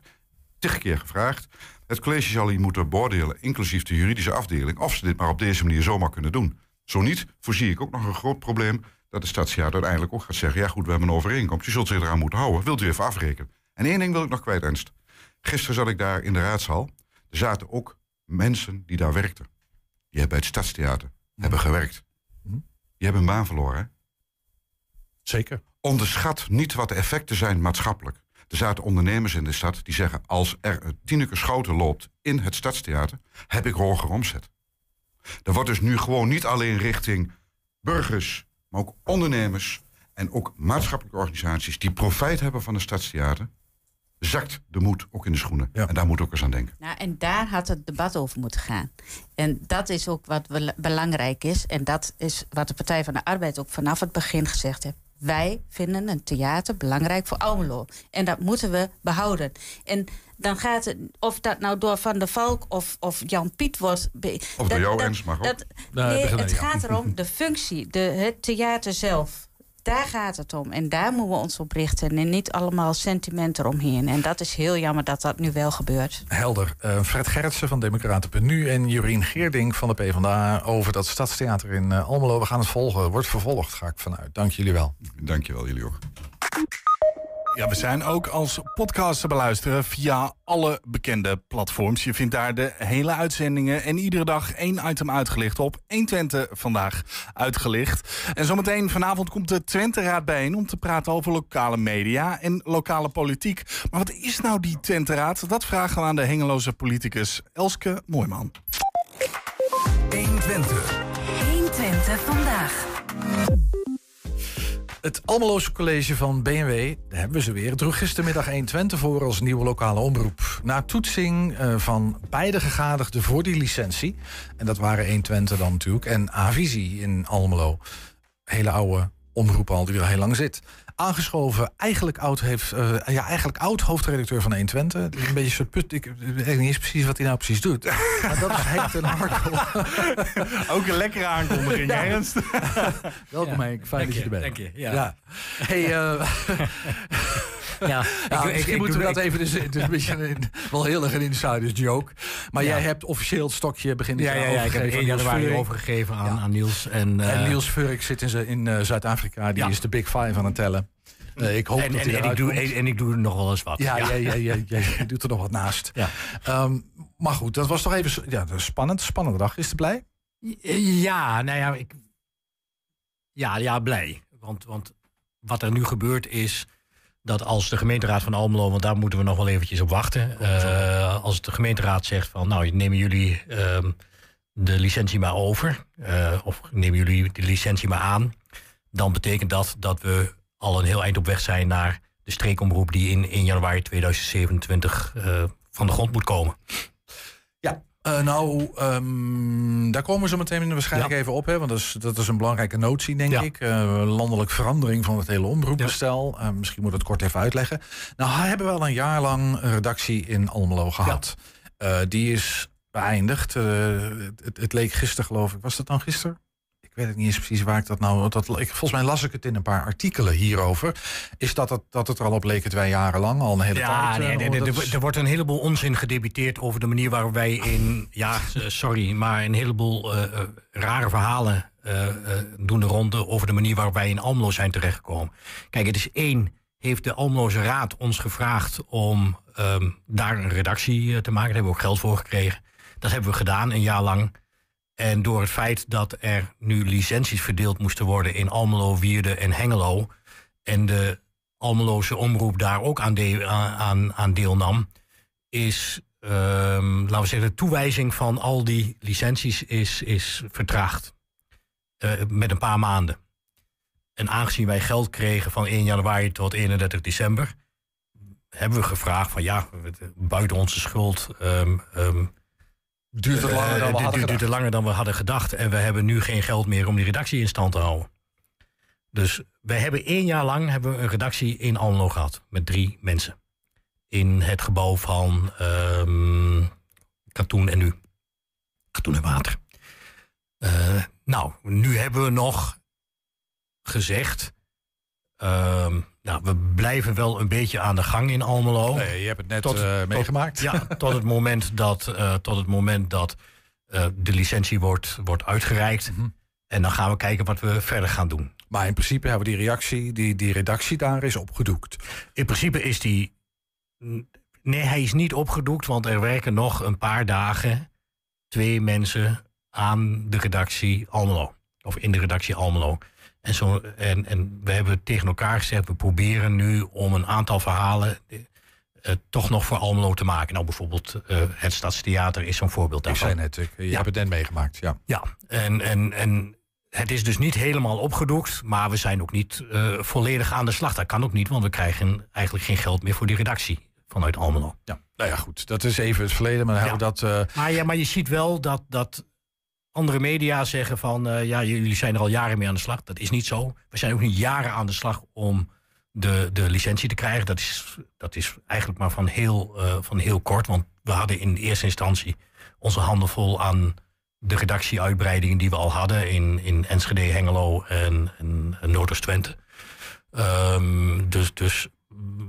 tig keer gevraagd. Het college zal hier moeten beoordelen, inclusief de juridische afdeling, of ze dit maar op deze manier zomaar kunnen doen. Zo niet, voorzie ik ook nog een groot probleem dat de stadsjaar uiteindelijk ook gaat zeggen: ja, goed, we hebben een overeenkomst, je zult zich eraan moeten houden. Wilt u even afrekenen? En één ding wil ik nog kwijt, Ernst. Gisteren zat ik daar in de raadzaal. Er zaten ook mensen die daar werkten. Die hebben bij het Stadstheater hebben gewerkt. Die hebben een baan verloren. Zeker. Onderschat niet wat de effecten zijn maatschappelijk. Er zaten ondernemers in de stad die zeggen... als er een Tineke Schouten loopt in het Stadstheater... heb ik hogere omzet. Er wordt dus nu gewoon niet alleen richting burgers... maar ook ondernemers en ook maatschappelijke organisaties... die profijt hebben van het Stadstheater zakt de moed ook in de schoenen. En daar moet ook eens aan denken. Nou, en daar had het debat over moeten gaan. En dat is ook wat belangrijk is. En dat is wat de Partij van de Arbeid ook vanaf het begin gezegd heeft. Wij vinden een theater belangrijk voor Almelo. En dat moeten we behouden. En dan gaat het, of dat nou door Van der Valk of, of Jan Piet wordt. Of door jou eens mag ook. nee, het gaat erom de functie, de, het theater zelf. Daar gaat het om. En daar moeten we ons op richten. En niet allemaal sentimenten eromheen. En dat is heel jammer dat dat nu wel gebeurt. Helder. Uh, Fred Gerritsen van Democraten.nu en Jorien Geerding van de PvdA... over dat Stadstheater in uh, Almelo. We gaan het volgen. Wordt vervolgd, ga ik vanuit. Dank jullie wel. Dank je wel, jullie ook. Ja, we zijn ook als podcast te beluisteren via alle bekende platforms. Je vindt daar de hele uitzendingen en iedere dag één item uitgelicht op. 120 vandaag uitgelicht. En zometeen vanavond komt de Twente Raad bijeen om te praten over lokale media en lokale politiek. Maar wat is nou die Twente Raad? Dat vragen we aan de hengeloze politicus Elske Mooiman. 120. 120 vandaag. Het Almeloze College van BMW, daar hebben we ze weer, droeg gistermiddag 120 voor als nieuwe lokale omroep. Na toetsing uh, van beide gegadigden voor die licentie, en dat waren 120 dan natuurlijk, en Avisie in Almelo. Hele oude omroep al die al heel lang zit aangeschoven. Eigenlijk oud, heeft, uh, ja, eigenlijk oud hoofdredacteur van 120. Een beetje soort put. Ik weet niet eens precies wat hij nou precies doet. Maar dat is Henk ten Harkel. Ook een lekkere aankondiging, ja. Ernst. Welkom ja. Henk, fijn dat je er bent. Dank je, ja. ja. Hey, uh, Ja, ja ik, misschien moeten we dat even. Dus, het is een beetje een, wel heel erg een insiders joke. Maar jij hebt officieel het stokje begin ja, ja, ja, ik heb 1 januari overgegeven aan, aan Niels. En, uh, en Niels Furk zit in, in uh, Zuid-Afrika. Die is de Big Five aan het tellen. Uh, ik hoop en, dat en, en, ik doe, en, ik doe er nog wel eens wat. Ja, ja. ja, ja, ja, je doet er nog wat naast. Ja. Um, maar goed, dat was toch even ja, spannend. Spannende dag. Is het blij? Ja, nou ja, ik, ja, ja blij. Want, want wat er nu gebeurt is dat als de gemeenteraad van Almelo, want daar moeten we nog wel eventjes op wachten. Uh, als de gemeenteraad zegt van nou, nemen jullie uh, de licentie maar over. Uh, of nemen jullie de licentie maar aan. Dan betekent dat dat we al een heel eind op weg zijn naar de streekomroep die in, in januari 2027 uh, van de grond moet komen. Uh, nou, um, daar komen we zo meteen waarschijnlijk even op. Hè, want dat is, dat is een belangrijke notie, denk ik. Uh, landelijk verandering van het hele omroepbestel. Uh, misschien moet ik het kort even uitleggen. Nou, hebben we al een jaar lang een redactie in Almelo gehad. die is beëindigd. Het, het, leek gisteren, geloof ik. Was dat dan gisteren? Ik weet het niet eens precies waar ik dat nou. Dat, ik, volgens mij las ik het in een paar artikelen hierover. Is dat het, dat het er al op leek het wij jarenlang al een hele ja, tijd? Nee, nee, nee, er, er, wordt een heleboel onzin gedebiteerd over de manier waarop wij in. Ja, sorry, maar een heleboel uh, rare verhalen uh, doen de ronde over de manier waarop wij in Almelo zijn terechtgekomen. Kijk, het is één. Heeft de Almeloze Raad ons gevraagd om um, daar een redactie te maken? Daar hebben we ook geld voor gekregen. Dat hebben we gedaan, een jaar lang. En door het feit dat er nu licenties verdeeld moesten worden in Almelo, Wierde en Hengelo. En de Almeloze omroep daar ook aan, aan, aan deelnam. Is, um, laten we zeggen, de toewijzing van al die licenties is, is vertraagd. Uh, met een paar maanden. En aangezien wij geld kregen van 1 januari tot 31 december. hebben we gevraagd van ja, buiten onze schuld. Um, um, Duurt het langer dan we hadden duurt langer dan we hadden gedacht. En we hebben nu geen geld meer om die redactie in stand te houden. Dus wij hebben één jaar lang hebben we een redactie in Almelo gehad. Met drie mensen. In het gebouw van um, Katoen en Nu. Katoen en Water. Uh, nou, nu hebben we nog gezegd... Um, nou, we blijven wel een beetje aan de gang in Almelo. Nee, je hebt het net tot, uh, meegemaakt. Tot, ja, tot het moment dat, uh, tot het moment dat uh, de licentie wordt, wordt uitgereikt. Mm -hmm. En dan gaan we kijken wat we verder gaan doen. Maar in principe hebben we die reactie, die, die redactie daar is opgedoekt. In principe is die. Nee, hij is niet opgedoekt, want er werken nog een paar dagen twee mensen aan de redactie Almelo. Of in de redactie Almelo. En, zo, en, en we hebben tegen elkaar gezegd, we proberen nu om een aantal verhalen uh, toch nog voor Almelo te maken. Nou, bijvoorbeeld uh, het Stadstheater is zo'n voorbeeld daarvan. Ik zei net, ik, je ja. hebt het net meegemaakt, ja. Ja, en, en, en het is dus niet helemaal opgedoekt, maar we zijn ook niet uh, volledig aan de slag. Dat kan ook niet, want we krijgen eigenlijk geen geld meer voor die redactie vanuit Almelo. Ja, nou ja, goed. Dat is even het verleden, maar dan ja. hebben we dat... Maar, ja, maar je ziet wel dat, dat andere media zeggen van... Uh, ja, jullie zijn er al jaren mee aan de slag. Dat is niet zo. We zijn ook niet jaren aan de slag om de, de licentie te krijgen. Dat is, dat is eigenlijk maar van heel, uh, van heel kort. Want we hadden in eerste instantie onze handen vol aan de redactieuitbreidingen die we al hadden in, in Enschede, Hengelo en, en, en Noordoost-Twente. Um, dus, dus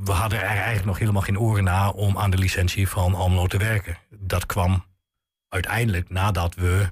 we hadden er eigenlijk nog helemaal geen oren na om aan de licentie van Almelo te werken. Dat kwam uiteindelijk nadat we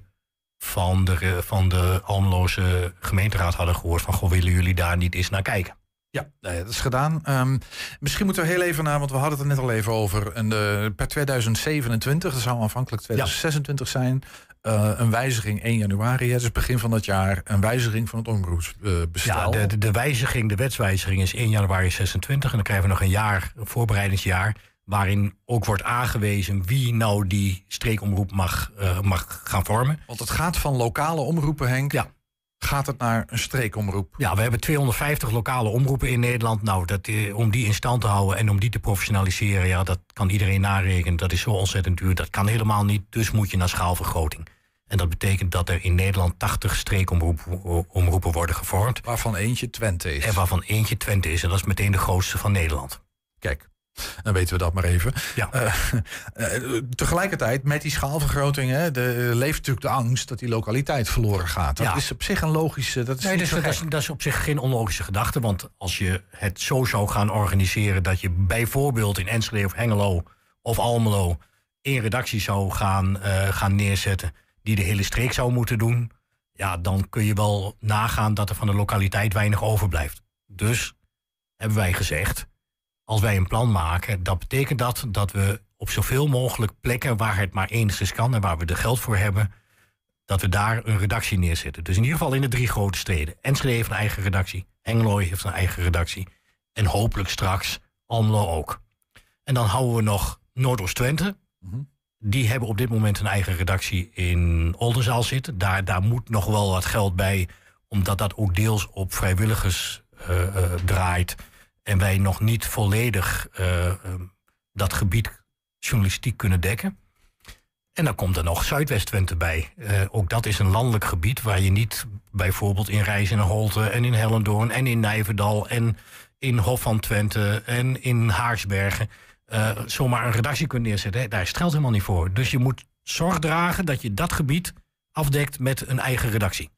van de, van de Almeloze gemeenteraad hadden gehoord van goh, willen jullie daar niet eens naar kijken? Ja, dat is gedaan. Um, misschien moeten we heel even naar, want we hadden het er net al even over. Een, uh, per 2027, dat zou aanvankelijk 2026 ja. zijn. Uh, een wijziging 1 januari, dus begin van dat jaar, een wijziging van het omroepsbestel. ja, de, de, wijziging, de wetswijziging is 1 januari 26 en dan krijgen we nog een jaar, een voorbereidingsjaar, waarin ook wordt aangewezen wie nou die streekomroep mag, uh, mag gaan vormen. Want het gaat van lokale omroepen, Henk, ja gaat het naar een streekomroep? Ja, we hebben 250 lokale omroepen in Nederland. Nou, dat, eh, om die in stand te houden en om die te professionaliseren, ja, dat kan iedereen narekenen. Dat is zo ontzettend duur. Dat kan helemaal niet. Dus moet je naar schaalvergroting. En dat betekent dat er in Nederland 80 streekomroepen worden gevormd. Waarvan eentje Twente is. En waarvan eentje Twente is. En dat is meteen de grootste van Nederland. Kijk. Dan weten we dat maar even. Ja. Uh, uh, tegelijkertijd, met die schaalvergroting, hè, de, leeft natuurlijk de angst dat die lokaliteit verloren gaat. Dat Ja. is op zich een logische. Dat is Nee, dus, dat, is, gek. dat is op zich geen onlogische gedachte. Want als je het zo zou gaan organiseren dat je bijvoorbeeld in Enschede of Hengelo of Almelo één redactie zou gaan, eh, gaan neerzetten die de hele streek zou moeten doen, ja, dan kun je wel nagaan dat er van de lokaliteit weinig overblijft. Dus hebben wij gezegd, als wij een plan maken, dat betekent dat dat we op zoveel mogelijk plekken waar het maar enigszins kan en waar we er geld voor hebben, dat we daar een redactie neerzetten. Dus in ieder geval in de drie grote steden. Enschede heeft een eigen redactie, Hengelo heeft een eigen redactie en hopelijk straks Almelo ook. En dan houden we nog Noordoost-Twente. Die hebben op dit moment een eigen redactie in Oldenzaal zitten. Daar, daar moet nog wel wat geld bij, omdat dat ook deels op vrijwilligers eh, eh, draait. En wij nog niet volledig eh, eh, dat gebied journalistiek kunnen dekken. En dan komt er nog Zuidwest-Twente bij. Eh, ook dat is een landelijk gebied waar je niet bijvoorbeeld in Rijs en Holte en in Hellendoorn en in Nijverdal en in Hof van Twente en in Haarsbergen eh, zomaar een redactie kunt neerzetten. Daar geld helemaal niet voor. Dus je moet zorg dragen dat je dat gebied afdekt met een eigen redactie.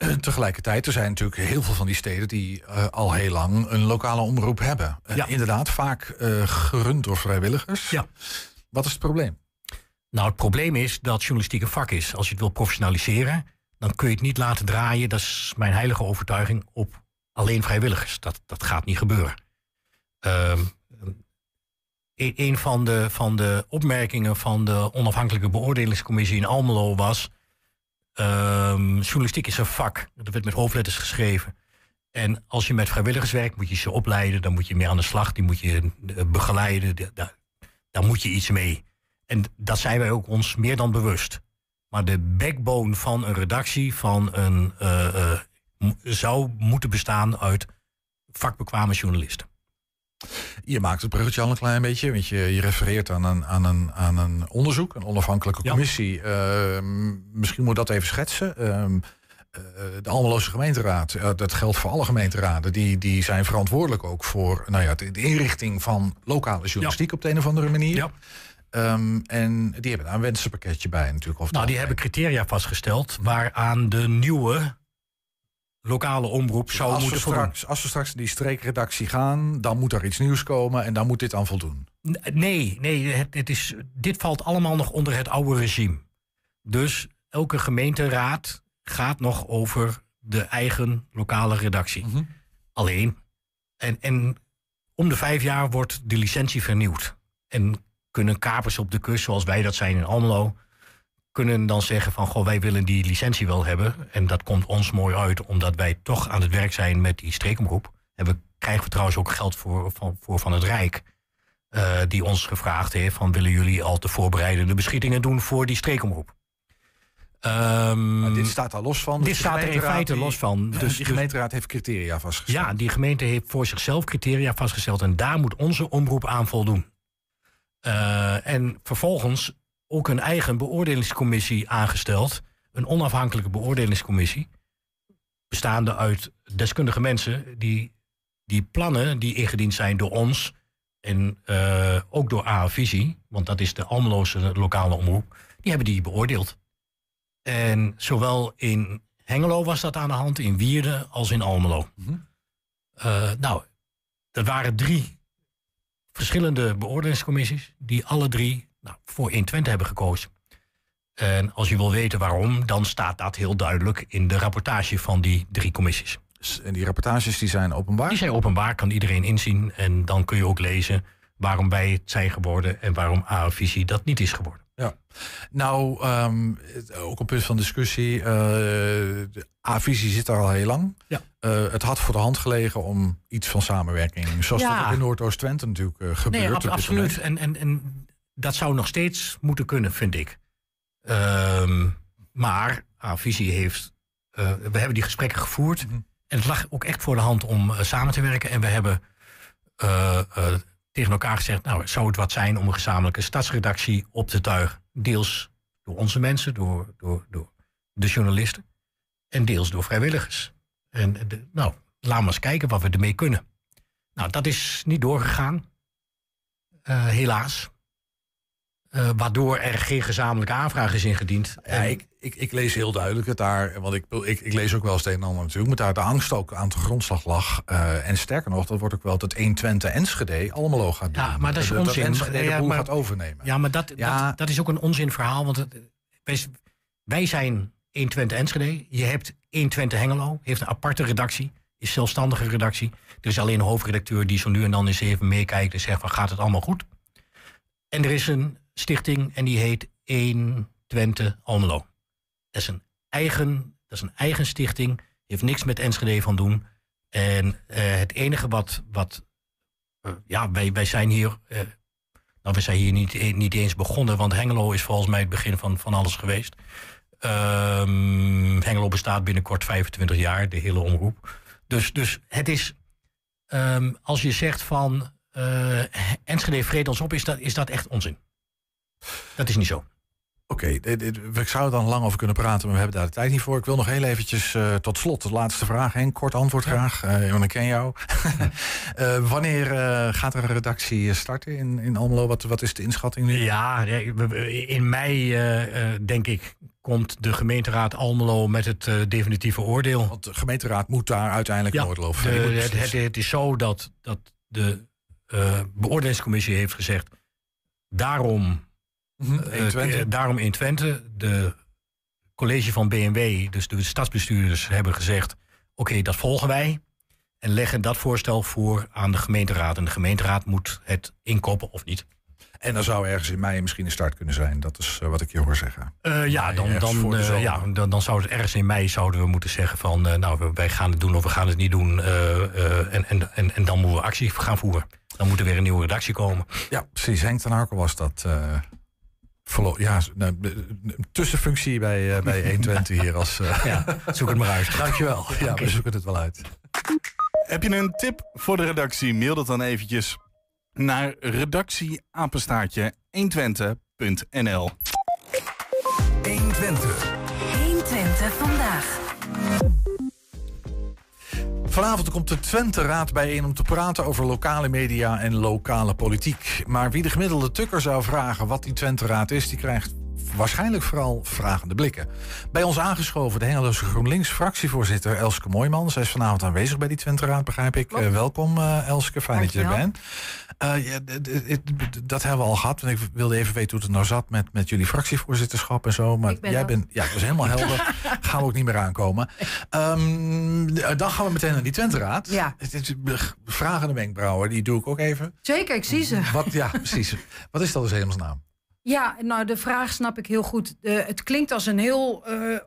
Eh, Tegelijkertijd, er zijn natuurlijk heel veel van die steden die eh, al heel lang een lokale omroep hebben. Eh, Ja. Inderdaad, vaak gerund door vrijwilligers. Ja. Wat is het probleem? Nou, het probleem is dat journalistiek een vak is. Als je het wil professionaliseren, dan kun je het niet laten draaien. Dat is mijn heilige overtuiging op alleen vrijwilligers. Dat, dat gaat niet gebeuren. Een een van de, van de opmerkingen van de onafhankelijke beoordelingscommissie in Almelo was... ehm, journalistiek is een vak. Dat werd met hoofdletters geschreven. En als je met vrijwilligers werkt, moet je ze opleiden. Dan moet je mee aan de slag. Die moet je eh, begeleiden. Da- da- Daar moet je iets mee. En dat zijn wij ook ons meer dan bewust. Maar de backbone van een redactie van een, eh, eh, zou moeten bestaan uit vakbekwame journalisten. Je maakt het bruggetje al een klein beetje, want je, je refereert aan een, aan, een, aan een onderzoek, een onafhankelijke Ja. commissie. Ehm, misschien moet dat even schetsen. Ehm, eh, de Almeloze gemeenteraad, eh, dat geldt voor alle gemeenteraden, die, die zijn verantwoordelijk ook voor nou ja, de, de inrichting van lokale journalistiek op de een of andere manier. Ja. Ehm, en die hebben daar een wensenpakketje bij natuurlijk. Of Nou, die hebben criteria vastgesteld waaraan de nieuwe lokale omroep zou als we, moeten straks, als we straks die streekredactie gaan, dan moet er iets nieuws komen en dan moet dit aan voldoen. Nee, nee het, het is, dit valt allemaal nog onder het oude regime. Dus elke gemeenteraad gaat nog over de eigen lokale redactie. Alleen. En, en om de vijf jaar wordt de licentie vernieuwd. En kunnen kapers op de kust, zoals wij dat zijn in Almelo... kunnen dan zeggen van, goh, wij willen die licentie wel hebben. En dat komt ons mooi uit, omdat wij toch aan het werk zijn met die streekomroep. En we krijgen we trouwens ook geld voor van, voor van het Rijk. eh, die ons gevraagd heeft van, willen jullie al te voorbereidende beschietingen doen voor die streekomroep? Maar dit staat daar los van. dit Dus de staat er in feite die- los van. Dus die dus- gemeenteraad heeft criteria vastgesteld. ja, die gemeente heeft voor zichzelf criteria vastgesteld en daar moet onze omroep aan voldoen. Eh, en vervolgens ook een eigen beoordelingscommissie aangesteld. Een onafhankelijke beoordelingscommissie. Bestaande uit deskundige mensen die die plannen die ingediend zijn door ons. En eh, ook door AA-visie, want dat is de Almeloze lokale omroep. Die hebben die beoordeeld. En zowel in Hengelo was dat aan de hand, in Wierden als in Almelo. Eh, nou, er waren drie verschillende beoordelingscommissies... die alle drie nou, voor 120 hebben gekozen. En als je wil weten waarom, dan staat dat heel duidelijk... in de rapportage van die drie commissies. Dus- En die rapportages die zijn openbaar. Die zijn openbaar, kan iedereen inzien. En dan kun je ook lezen waarom wij het zijn geworden... en waarom A-visie dat niet is geworden. Ja. Nou, ehm, ook een punt van discussie. eh, de A-visie zit daar al heel lang. Ja. Eh, het had voor de hand gelegen om iets van samenwerking. Zoals Ja. dat in Noordoost-Twente natuurlijk eh, gebeurt. Nee, ab- absoluut. En, en, en dat zou nog steeds moeten kunnen, vind ik. Ehm, maar A-visie heeft... eh, we hebben die gesprekken gevoerd. Mhm. En het lag ook echt voor de hand om eh, samen te werken. En we hebben eh, tegen elkaar gezegd... nou, zou het wat zijn om een gezamenlijke stadsredactie op te tuigen? Deels door onze mensen, door, door, door de journalisten. En deels door vrijwilligers. En de, nou, laten we eens kijken wat we ermee kunnen. Nou, dat is niet doorgegaan. Helaas. Eh, waardoor er geen gezamenlijke aanvraag is ingediend. Ja, ik, ik, ik lees heel duidelijk het daar, want ik, ik, ik lees ook wel eens het een en ander natuurlijk, maar daar de angst ook aan de grondslag lag. Eh, en sterker nog, dat wordt ook wel dat 120 Enschede Almelo gaat doen. Ja, maar dat is onzin. Enschede de Ja, boel maar- gaat overnemen. Ja, maar dat, Ja. Dat, dat is ook een onzinverhaal. Want het, wij, wij zijn 120 Enschede. Je hebt 120 Hengelo. Heeft een aparte redactie. Is zelfstandige redactie. Er is alleen een hoofdredacteur die zo nu en dan eens even meekijkt en zegt van gaat het allemaal goed. En er is een stichting en die heet 120 Almelo. Dat is een eigen, dat is een eigen stichting. Heeft niks met Enschede van doen. En eh, het enige wat, wat eh, ja, wij, wij zijn hier eh, nou, we zijn hier niet, niet eens begonnen, want Hengelo is volgens mij het begin van, van alles geweest. Ehm, Hengelo bestaat binnenkort 25 jaar, de hele omroep. Dus, dus het is, ehm, als je zegt van Enschede vreet ons op, is dat, is dat echt onzin. Dat is niet zo. Oké, dit- we zouden er dan lang over kunnen praten, maar we hebben daar de tijd niet voor. Ik wil nog heel eventjes eh, tot slot de laatste vraag. Henk, kort antwoord graag, eh, want ik ken jou. Eh, wanneer gaat er een redactie starten in, in Almelo? Wat, wat is de inschatting nu? Ja, in mei, denk ik, komt de gemeenteraad Almelo met het definitieve oordeel. Want de gemeenteraad moet daar uiteindelijk Ja, nooit lopen. de- het, het, het is zo dat, dat de beoordelingscommissie heeft gezegd... daarom, eh, eh, daarom in Twente, de college van BMW... dus de stadsbestuurders hebben gezegd... oké, dat volgen wij en leggen dat voorstel voor aan de gemeenteraad. En de gemeenteraad moet het inkopen of niet. En dan zou ergens in mei misschien een start kunnen zijn. Dat is eh, wat ik je hoor zeggen. Eh, ja, dan, dan, eh, ja dan, dan zou het ergens in mei zouden we moeten zeggen van... nou, wij gaan het doen of we gaan het niet doen. eh, eh, en, en, en, en dan moeten we actie gaan voeren. Dan moet er weer een nieuwe redactie komen. Ja, precies. Henk ten Harkel was dat. Verlo- ja, nou, een tussenfunctie bij, eh, bij 120 hier. Als, eh, Ja, zoek het maar uit. Dankjewel. Ja, we zoeken het wel uit. Heb je een tip voor de redactie? Mail dat dan eventjes naar redactieapenstaartje 120.nl. 120 vandaag. Vanavond komt de Twente Raad bijeen om te praten over lokale media en lokale politiek. Maar wie de gemiddelde tukker zou vragen wat die Twente Raad is, die krijgt waarschijnlijk vooral vragende blikken. Bij ons aangeschoven de Hengeloze GroenLinks fractievoorzitter Elske Mooijman. Zij is vanavond aanwezig bij die Twente Raad, begrijp ik. Eh, welkom eh, Elske, fijn dat je er bent. Eh, ja, dat hebben we al gehad. Want ik wilde even weten hoe het nou zat met, met jullie fractievoorzitterschap en zo. Maar ben jij bent, ja, dat is helemaal helder. Gaan we ook niet meer aankomen. Ehm, dan gaan we meteen naar die Twente-raad. Ja. Het is Vragende wenkbrauwen, die doe ik ook even. Zeker, ik zie ze. Wat, ja, precies. Wat is dat dus hemelsnaam? Ja, nou de vraag snap ik heel goed. De, het klinkt als een heel eh,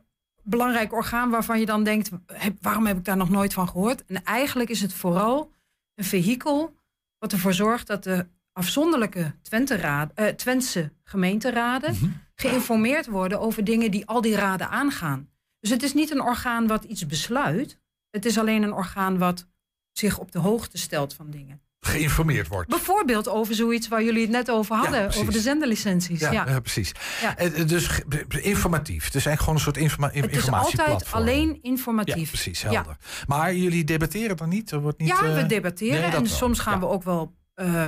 belangrijk orgaan waarvan je dan denkt, heb, waarom heb ik daar nog nooit van gehoord? En eigenlijk is het vooral een vehikel wat ervoor zorgt dat de afzonderlijke Twente uh, Twentse gemeenteraden Mhm. geïnformeerd worden over dingen die al die raden aangaan. Dus het is niet een orgaan wat iets besluit. Het is alleen een orgaan wat zich op de hoogte stelt van dingen. Geïnformeerd wordt. Bijvoorbeeld over zoiets waar jullie het net over hadden, over de zenderlicenties. Ja, Ja, eh, precies. Eh, eh, dus informatief. Het is eigenlijk gewoon een soort informa Het is altijd informatieplatform. alleen Ja, informatief. precies, helder. Maar jullie debatteren dan niet? Er wordt niet Ja, eh, we debatteren nee, dat en wel. soms gaan we ook wel, eh,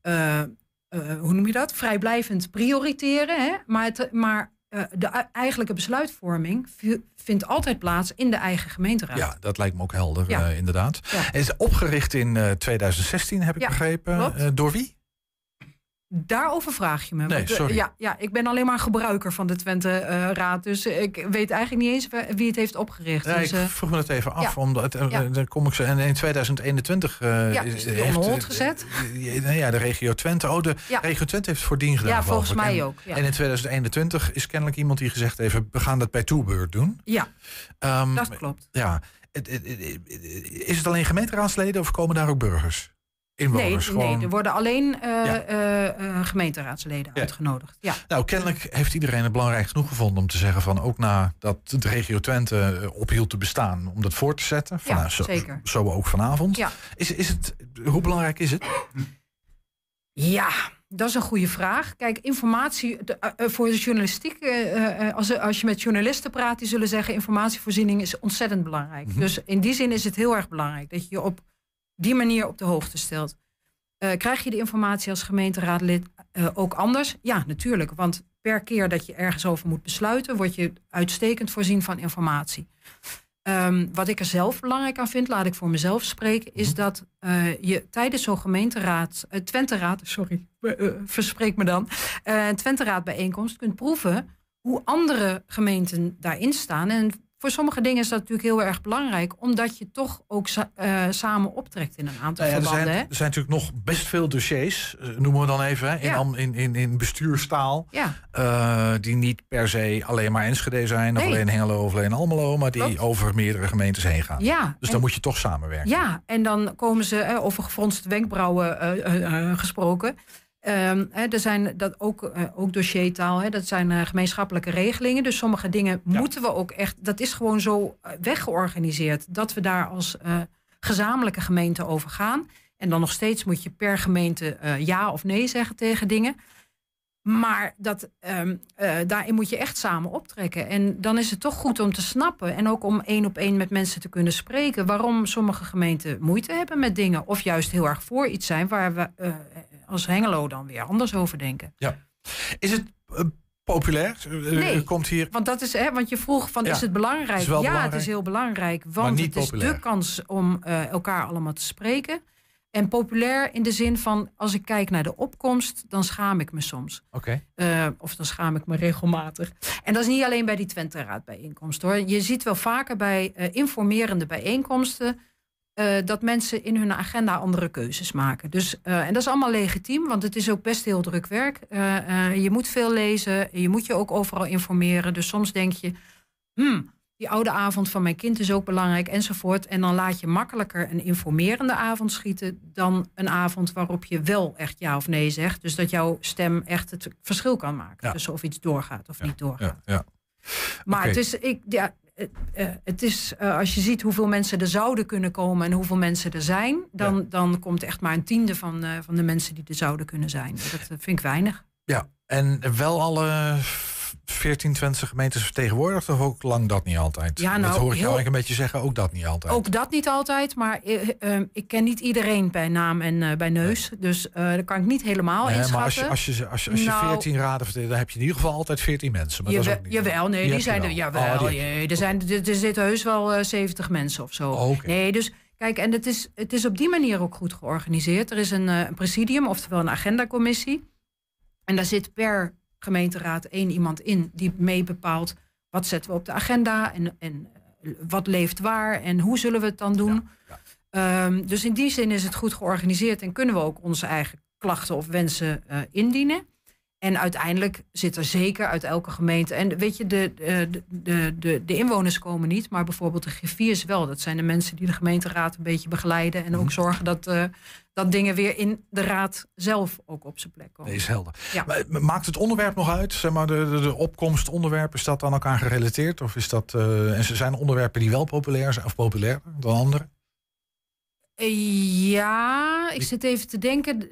eh, eh, hoe noem je dat? Vrijblijvend prioriteren. Hè? Maar, het, maar eh, de eigenlijke besluitvorming vindt altijd plaats in de eigen gemeenteraad. Ja, dat lijkt me ook helder, Ja. eh, inderdaad. Ja. Het is opgericht in eh, 2016, heb ik Ja, begrepen. Eh, door wie? Daarover vraag je me. Nee, eh, sorry. ja, ja, ik ben alleen maar gebruiker van de Twente-raad. dus ik weet eigenlijk niet eens wie het heeft opgericht. Ja, dus, ik eh, vroeg me dat even af. ja. Omdat, eh, Ja. dan kom ik zo, en in 2021 eh, Ja, is on hold eh, gezet? eh, ja, de regio Twente. Oh, de regio Twente heeft het voordien gedaan. ja, volgens mij ook. Ja. En in 2021 is kennelijk iemand die gezegd heeft... we gaan dat bij toebeurt doen. ja, Ehm, dat klopt. ja. Het- het- het- Is het alleen gemeenteraadsleden of komen daar ook burgers? Nee, Inwoners gewoon? nee, er worden alleen eh, Ja. eh, eh, gemeenteraadsleden uitgenodigd. Ja. Nou, kennelijk heeft iedereen het belangrijk genoeg gevonden om te zeggen van ook nadat de regio Twente ophield te bestaan om dat voor te zetten. Van, Ja, zo, zeker. zo ook vanavond. Ja. Is, is het, hoe belangrijk is het? Ja, dat is een goede vraag. Kijk, informatie voor de journalistiek, als, als je met journalisten praat, die zullen zeggen informatievoorziening is ontzettend belangrijk. Mhm. Dus in die zin is het heel erg belangrijk dat je je op die manier op de hoogte stelt. Eh, krijg je de informatie als gemeenteraadlid eh, ook anders? Ja, natuurlijk. Want per keer dat je ergens over moet besluiten, word je uitstekend voorzien van informatie. Ehm, wat ik er zelf belangrijk aan vind, laat ik voor mezelf spreken, is dat eh, je tijdens zo'n gemeenteraad, uh, Twenteraad, sorry, uh, verspreek me dan, Twenteraad bijeenkomst kunt proeven hoe andere gemeenten daarin staan. En voor sommige dingen is dat natuurlijk heel erg belangrijk, omdat je toch ook uh, samen optrekt in een aantal Nou ja, er, verbanden. zijn, er zijn natuurlijk nog best veel dossiers, uh, noemen we dan even, in, Ja. in, in, in bestuurstaal. Ja. Uh, die niet per se alleen maar Enschede zijn, of alleen Hengelo of alleen Almelo, maar die Klopt. over meerdere gemeentes heen gaan. Ja, Dus dan moet je toch samenwerken. Ja, en dan komen ze eh, over gefronste wenkbrauwen eh, eh, eh, gesproken. Hè, er zijn dat ook, eh, ook dossiertaal, hè, dat zijn eh, gemeenschappelijke regelingen. Dus sommige dingen moeten we ook echt. Dat is gewoon zo eh, weggeorganiseerd dat we daar als gezamenlijke gemeente over gaan. En dan nog steeds moet je per gemeente ja of nee zeggen tegen dingen. Maar dat, ehm, eh, daarin moet je echt samen optrekken. En dan is het toch goed om te snappen. En ook om één op één met mensen te kunnen spreken. Waarom sommige gemeenten moeite hebben met dingen. Of juist heel erg voor iets zijn waar we als Hengelo dan weer anders over denken. Is het eh, populair? Eh, Nee. Komt hier. Want dat is, hè, want je vroeg van Ja, is het belangrijk? het is wel ja, belangrijk, het is heel belangrijk. Want het is populair. de kans om eh, elkaar allemaal te spreken. En populair in de zin van als ik kijk naar de opkomst, dan schaam ik me soms. Oké. Uh, of dan schaam ik me regelmatig. En dat is niet alleen bij die Twente-raad bijeenkomst hoor. Je ziet wel vaker bij uh, informerende bijeenkomsten. Uh, dat mensen in hun agenda andere keuzes maken. Dus, uh, en dat is allemaal legitiem, want het is ook best heel druk werk. Uh, je moet veel lezen, je moet je ook overal informeren. Dus soms denk je, hmm, die oude avond van mijn kind is ook belangrijk enzovoort. En dan laat je makkelijker een informerende avond schieten dan een avond waarop je wel echt ja of nee zegt. Dus dat jouw stem echt het verschil kan maken. Ja. Tussen of iets doorgaat of Ja, niet doorgaat. Ja, ja. Maar het is, ik, ja, uh, uh, het is uh, als je ziet hoeveel mensen er zouden kunnen komen en hoeveel mensen er zijn, dan, Ja. dan komt echt maar een tiende van, uh, van de mensen die er zouden kunnen zijn. Dat vind ik weinig. ja. En wel alle 14 Twentse gemeentes vertegenwoordigd of ook lang dat niet altijd? Ja, nou, dat hoor ik jou heel- eigenlijk een beetje zeggen, ook dat niet altijd. Ook dat niet altijd, maar uh, uh, ik ken niet iedereen bij naam en uh, bij neus. Dus uh, dat kan ik niet helemaal Nee, inschatten. maar als je, als je, als je, als je Nou- 14 raden vertegenwoordigt, dan heb je in ieder geval altijd 14 mensen. Maar dat is Jawel, ook niet jawel, nee, Die je zijn er. Jawel, Oh, die je. er, zijn, er, er zitten heus wel eh, 70 mensen of zo. Oh. Nee, dus kijk, en het is, het is op die manier ook goed georganiseerd. Er is een, eh, een presidium, oftewel een agendacommissie. En daar zit per gemeenteraad één iemand in die mee bepaalt wat zetten we op de agenda en, en eh, wat leeft waar en hoe zullen we het dan doen. Ehm, dus in die zin is het goed georganiseerd en kunnen we ook onze eigen klachten of wensen eh, indienen. En uiteindelijk zit er zeker uit elke gemeente. En weet je, de, de, de, de, de inwoners komen niet, maar bijvoorbeeld de griffiers wel. Dat zijn de mensen die de gemeenteraad een beetje begeleiden. En ook Mhm. zorgen dat, eh, dat dingen weer in de raad zelf ook op zijn plek komen. Nee, is helder. Ja. Maar maakt het onderwerp nog uit? Zeg maar, de, de, de opkomst onderwerp, is dat aan elkaar gerelateerd? Of is dat, eh, en zijn onderwerpen die wel populair zijn, of populairder dan andere? Eh, Ja, ik zit even te denken.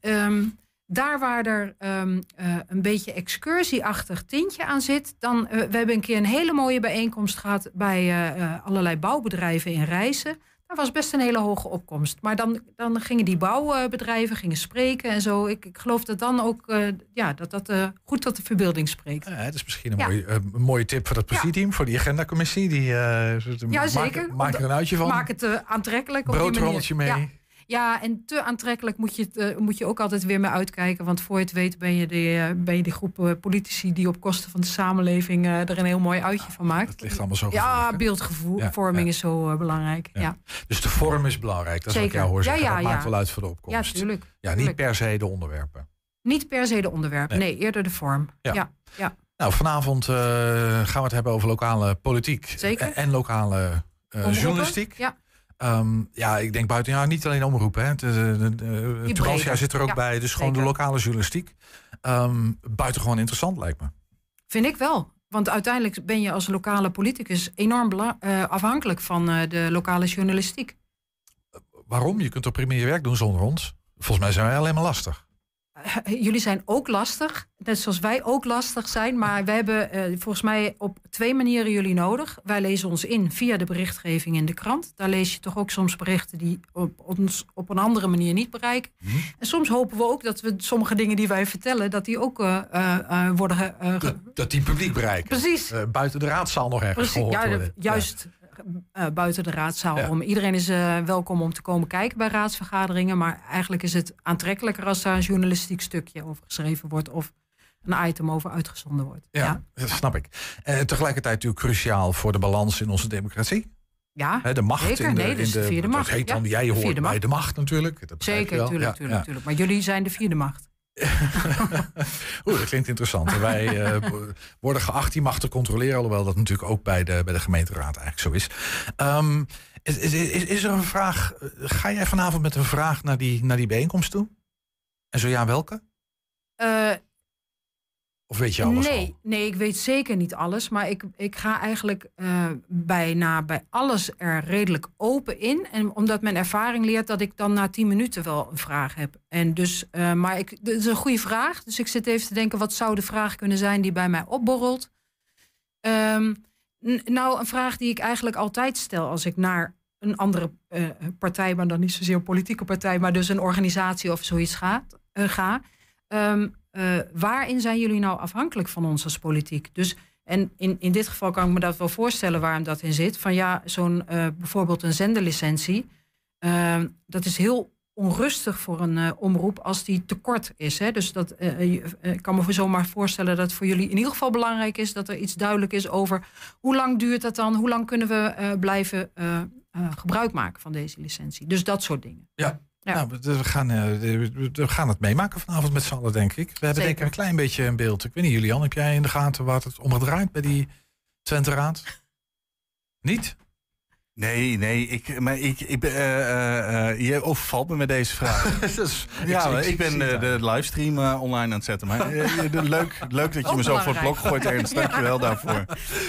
Ehm, daar waar er ehm, eh, een beetje excursieachtig tintje aan zit, dan we hebben een keer een hele mooie bijeenkomst gehad bij allerlei bouwbedrijven in Rijssen. Daar was best een hele hoge opkomst. Maar dan, dan gingen die bouwbedrijven gingen spreken en zo. Ik, ik geloof dat dan ook eh, ja, dat dat eh, goed tot de verbeelding spreekt. Ja, dat is misschien een, Ja. mooie, eh, een mooie tip voor het presidium, voor die agendacommissie. Die, eh, maak- zeker. Maak, er een uitje van. Maak het aantrekkelijk. mee. Ja. Ja, en te aantrekkelijk moet je, het, eh, moet je ook altijd weer mee uitkijken. Want voor je het weet ben je, de, eh, ben je die groep eh, politici die op kosten van de samenleving er een heel mooi uitje van maakt. Het ligt allemaal zo Ja, beeldvorming Ja, is zo belangrijk. Ja. Ja, Dus de vorm is belangrijk. Dat is wat ik jou hoor Ja, zeggen. ja, dat ja. maakt wel uit voor de ja, opkomst. tuurlijk. Ja, niet tuurlijk. per se de onderwerpen. Niet per se de onderwerpen, Nee. nee, eerder de vorm. Ja. Ja. Ja. Nou, vanavond gaan we het hebben over lokale politiek. Zeker. En, lokale journalistiek. Ja. Ehm, ja, ik denk buiten, ja, niet alleen omroepen. Hè. Tubantia zit er ook Ja, bij. Dus gewoon de lokale journalistiek. Ehm buitengewoon interessant lijkt me. Vind ik wel. Want uiteindelijk ben je als lokale politicus enorm eh, afhankelijk van eh, de lokale journalistiek. Waarom? Je kunt toch prima je werk doen zonder ons? Volgens mij zijn wij alleen maar lastig. Eh, Jullie zijn ook lastig, net zoals wij ook lastig zijn. Maar we hebben eh, volgens mij op twee manieren jullie nodig. Wij lezen ons in via de berichtgeving in de krant. Daar lees je toch ook soms berichten die op, ons op een andere manier niet bereiken. Mhm. En soms hopen we ook dat we sommige dingen die wij vertellen, dat die ook eh, worden. Dat, dat die publiek bereikt. Precies. Buiten de raadzaal nog ergens Precies, gehoord ja, worden. juist eh, buiten de raadzaal Ja. om. Iedereen is eh, welkom om te komen kijken bij raadsvergaderingen. Maar eigenlijk is het aantrekkelijker als daar een journalistiek stukje over geschreven wordt. Of een item over uitgezonden wordt. Ja, Ja, dat snap ik. En tegelijkertijd natuurlijk cruciaal voor de balans in onze democratie. ja. De macht Zeker, in de, nee, in dus de vierde dat macht. heet dan, Ja, jij de hoort vierde bij de macht natuurlijk. Dat zeker, wel. tuurlijk, Ja, tuurlijk, ja. tuurlijk. Maar jullie zijn de vierde macht. Oeh, dat klinkt interessant. Wij eh, worden geacht die macht te controleren, alhoewel dat natuurlijk ook bij de, bij de gemeenteraad eigenlijk zo is. Ehm, is, is, is, is er een vraag? eh, Ga jij vanavond met een vraag naar die, naar die bijeenkomst toe? En zo ja, welke? Eh, Of weet je alles nee, al? nee, ik weet zeker niet alles. Maar ik, ik ga eigenlijk eh, bijna bij alles er redelijk open in. En omdat mijn ervaring leert dat ik dan na tien minuten wel een vraag heb. En dus, eh, maar ik, dit is een goede vraag. Dus ik zit even te denken, wat zou de vraag kunnen zijn die bij mij opborrelt? Ehm, nou, een vraag die ik eigenlijk altijd stel als ik naar een andere eh, partij, maar dan niet zozeer een politieke partij, maar dus een organisatie of zoiets gaat, ga. Ehm, eh, waarin zijn jullie nou afhankelijk van ons als politiek? Dus, en in, in dit geval kan ik me dat wel voorstellen waarom dat in zit. Van ja, zo'n eh, bijvoorbeeld een zenderlicentie. ehm, dat is heel onrustig voor een eh, omroep als die tekort is. Hè? Dus dat, eh, eh, ik kan me zomaar voorstellen dat voor jullie in ieder geval belangrijk is dat er iets duidelijk is over hoe lang duurt dat dan? Hoe lang kunnen we eh, blijven eh, eh, gebruik maken van deze licentie? Dus dat soort dingen. Ja. Nou, we, gaan, eh, we- gaan het meemaken vanavond met z'n allen, denk ik. We hebben denk ik een klein beetje een beeld. Ik weet niet, Julian, heb jij in de gaten waar het om draait bij die Twente Raad? Niet? Nee, nee, ik, maar ik, ik ben, eh, eh, eh, je overvalt me met deze vraag. Dus, ja, ik- ik, ik ben eh, de livestream eh, online aan het zetten. Maar de- leuk, leuk dat je Ook me zo voor het blok gooit, Ernst. Dank je wel daarvoor.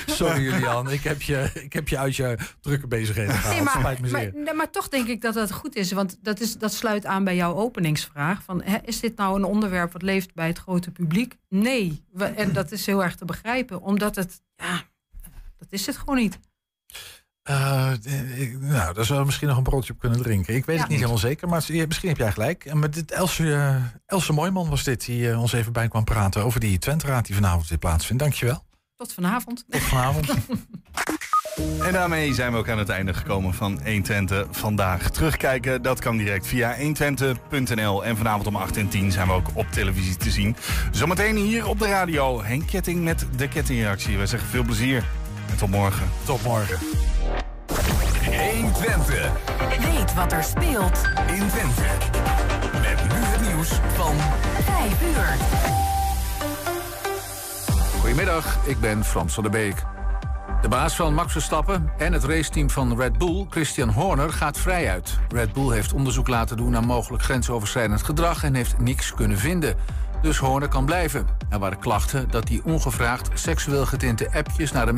Sorry Julian, ik heb, je, ik heb je uit je drukke bezigheden gehaald. Nee, maar, Spijt me maar, zeer. nee, maar toch denk ik dat dat goed is. Want dat, is, dat sluit aan bij jouw openingsvraag. Van, hè, is dit nou een onderwerp wat leeft bij het grote publiek? Nee. We- en dat is heel erg te begrijpen. Omdat het, ja, dat is het gewoon niet. Eh, eh, ik- nou, daar zou we misschien nog een broodje op kunnen drinken. Ik weet Ja. het niet helemaal zeker, maar het- misschien heb jij gelijk. En met dit Else, eh, Else Mooiman was dit, die eh, ons even bij kwam praten over die Twente-raad die vanavond weer plaatsvindt. Dankjewel. Tot vanavond. Tot vanavond. En daarmee zijn we ook aan het einde gekomen van 120 vandaag. Terugkijken, dat kan direct via 120.nl. En vanavond om 8 en 10 zijn we ook op televisie te zien. Zometeen hier op de radio Henk Ketting met de kettingreactie. Wij zeggen veel plezier en tot morgen. Tot morgen. 1 Twente. Weet wat er speelt In Twente. Met nu het nieuws van 5 uur. Goedemiddag, ik ben Frans van der Beek. De baas van Max Verstappen en het raceteam van Red Bull, Christian Horner, gaat vrij uit. Red Bull heeft onderzoek laten doen naar mogelijk grensoverschrijdend gedrag en heeft niks kunnen vinden. Dus Horner kan blijven. Er waren klachten dat hij ongevraagd seksueel getinte appjes naar de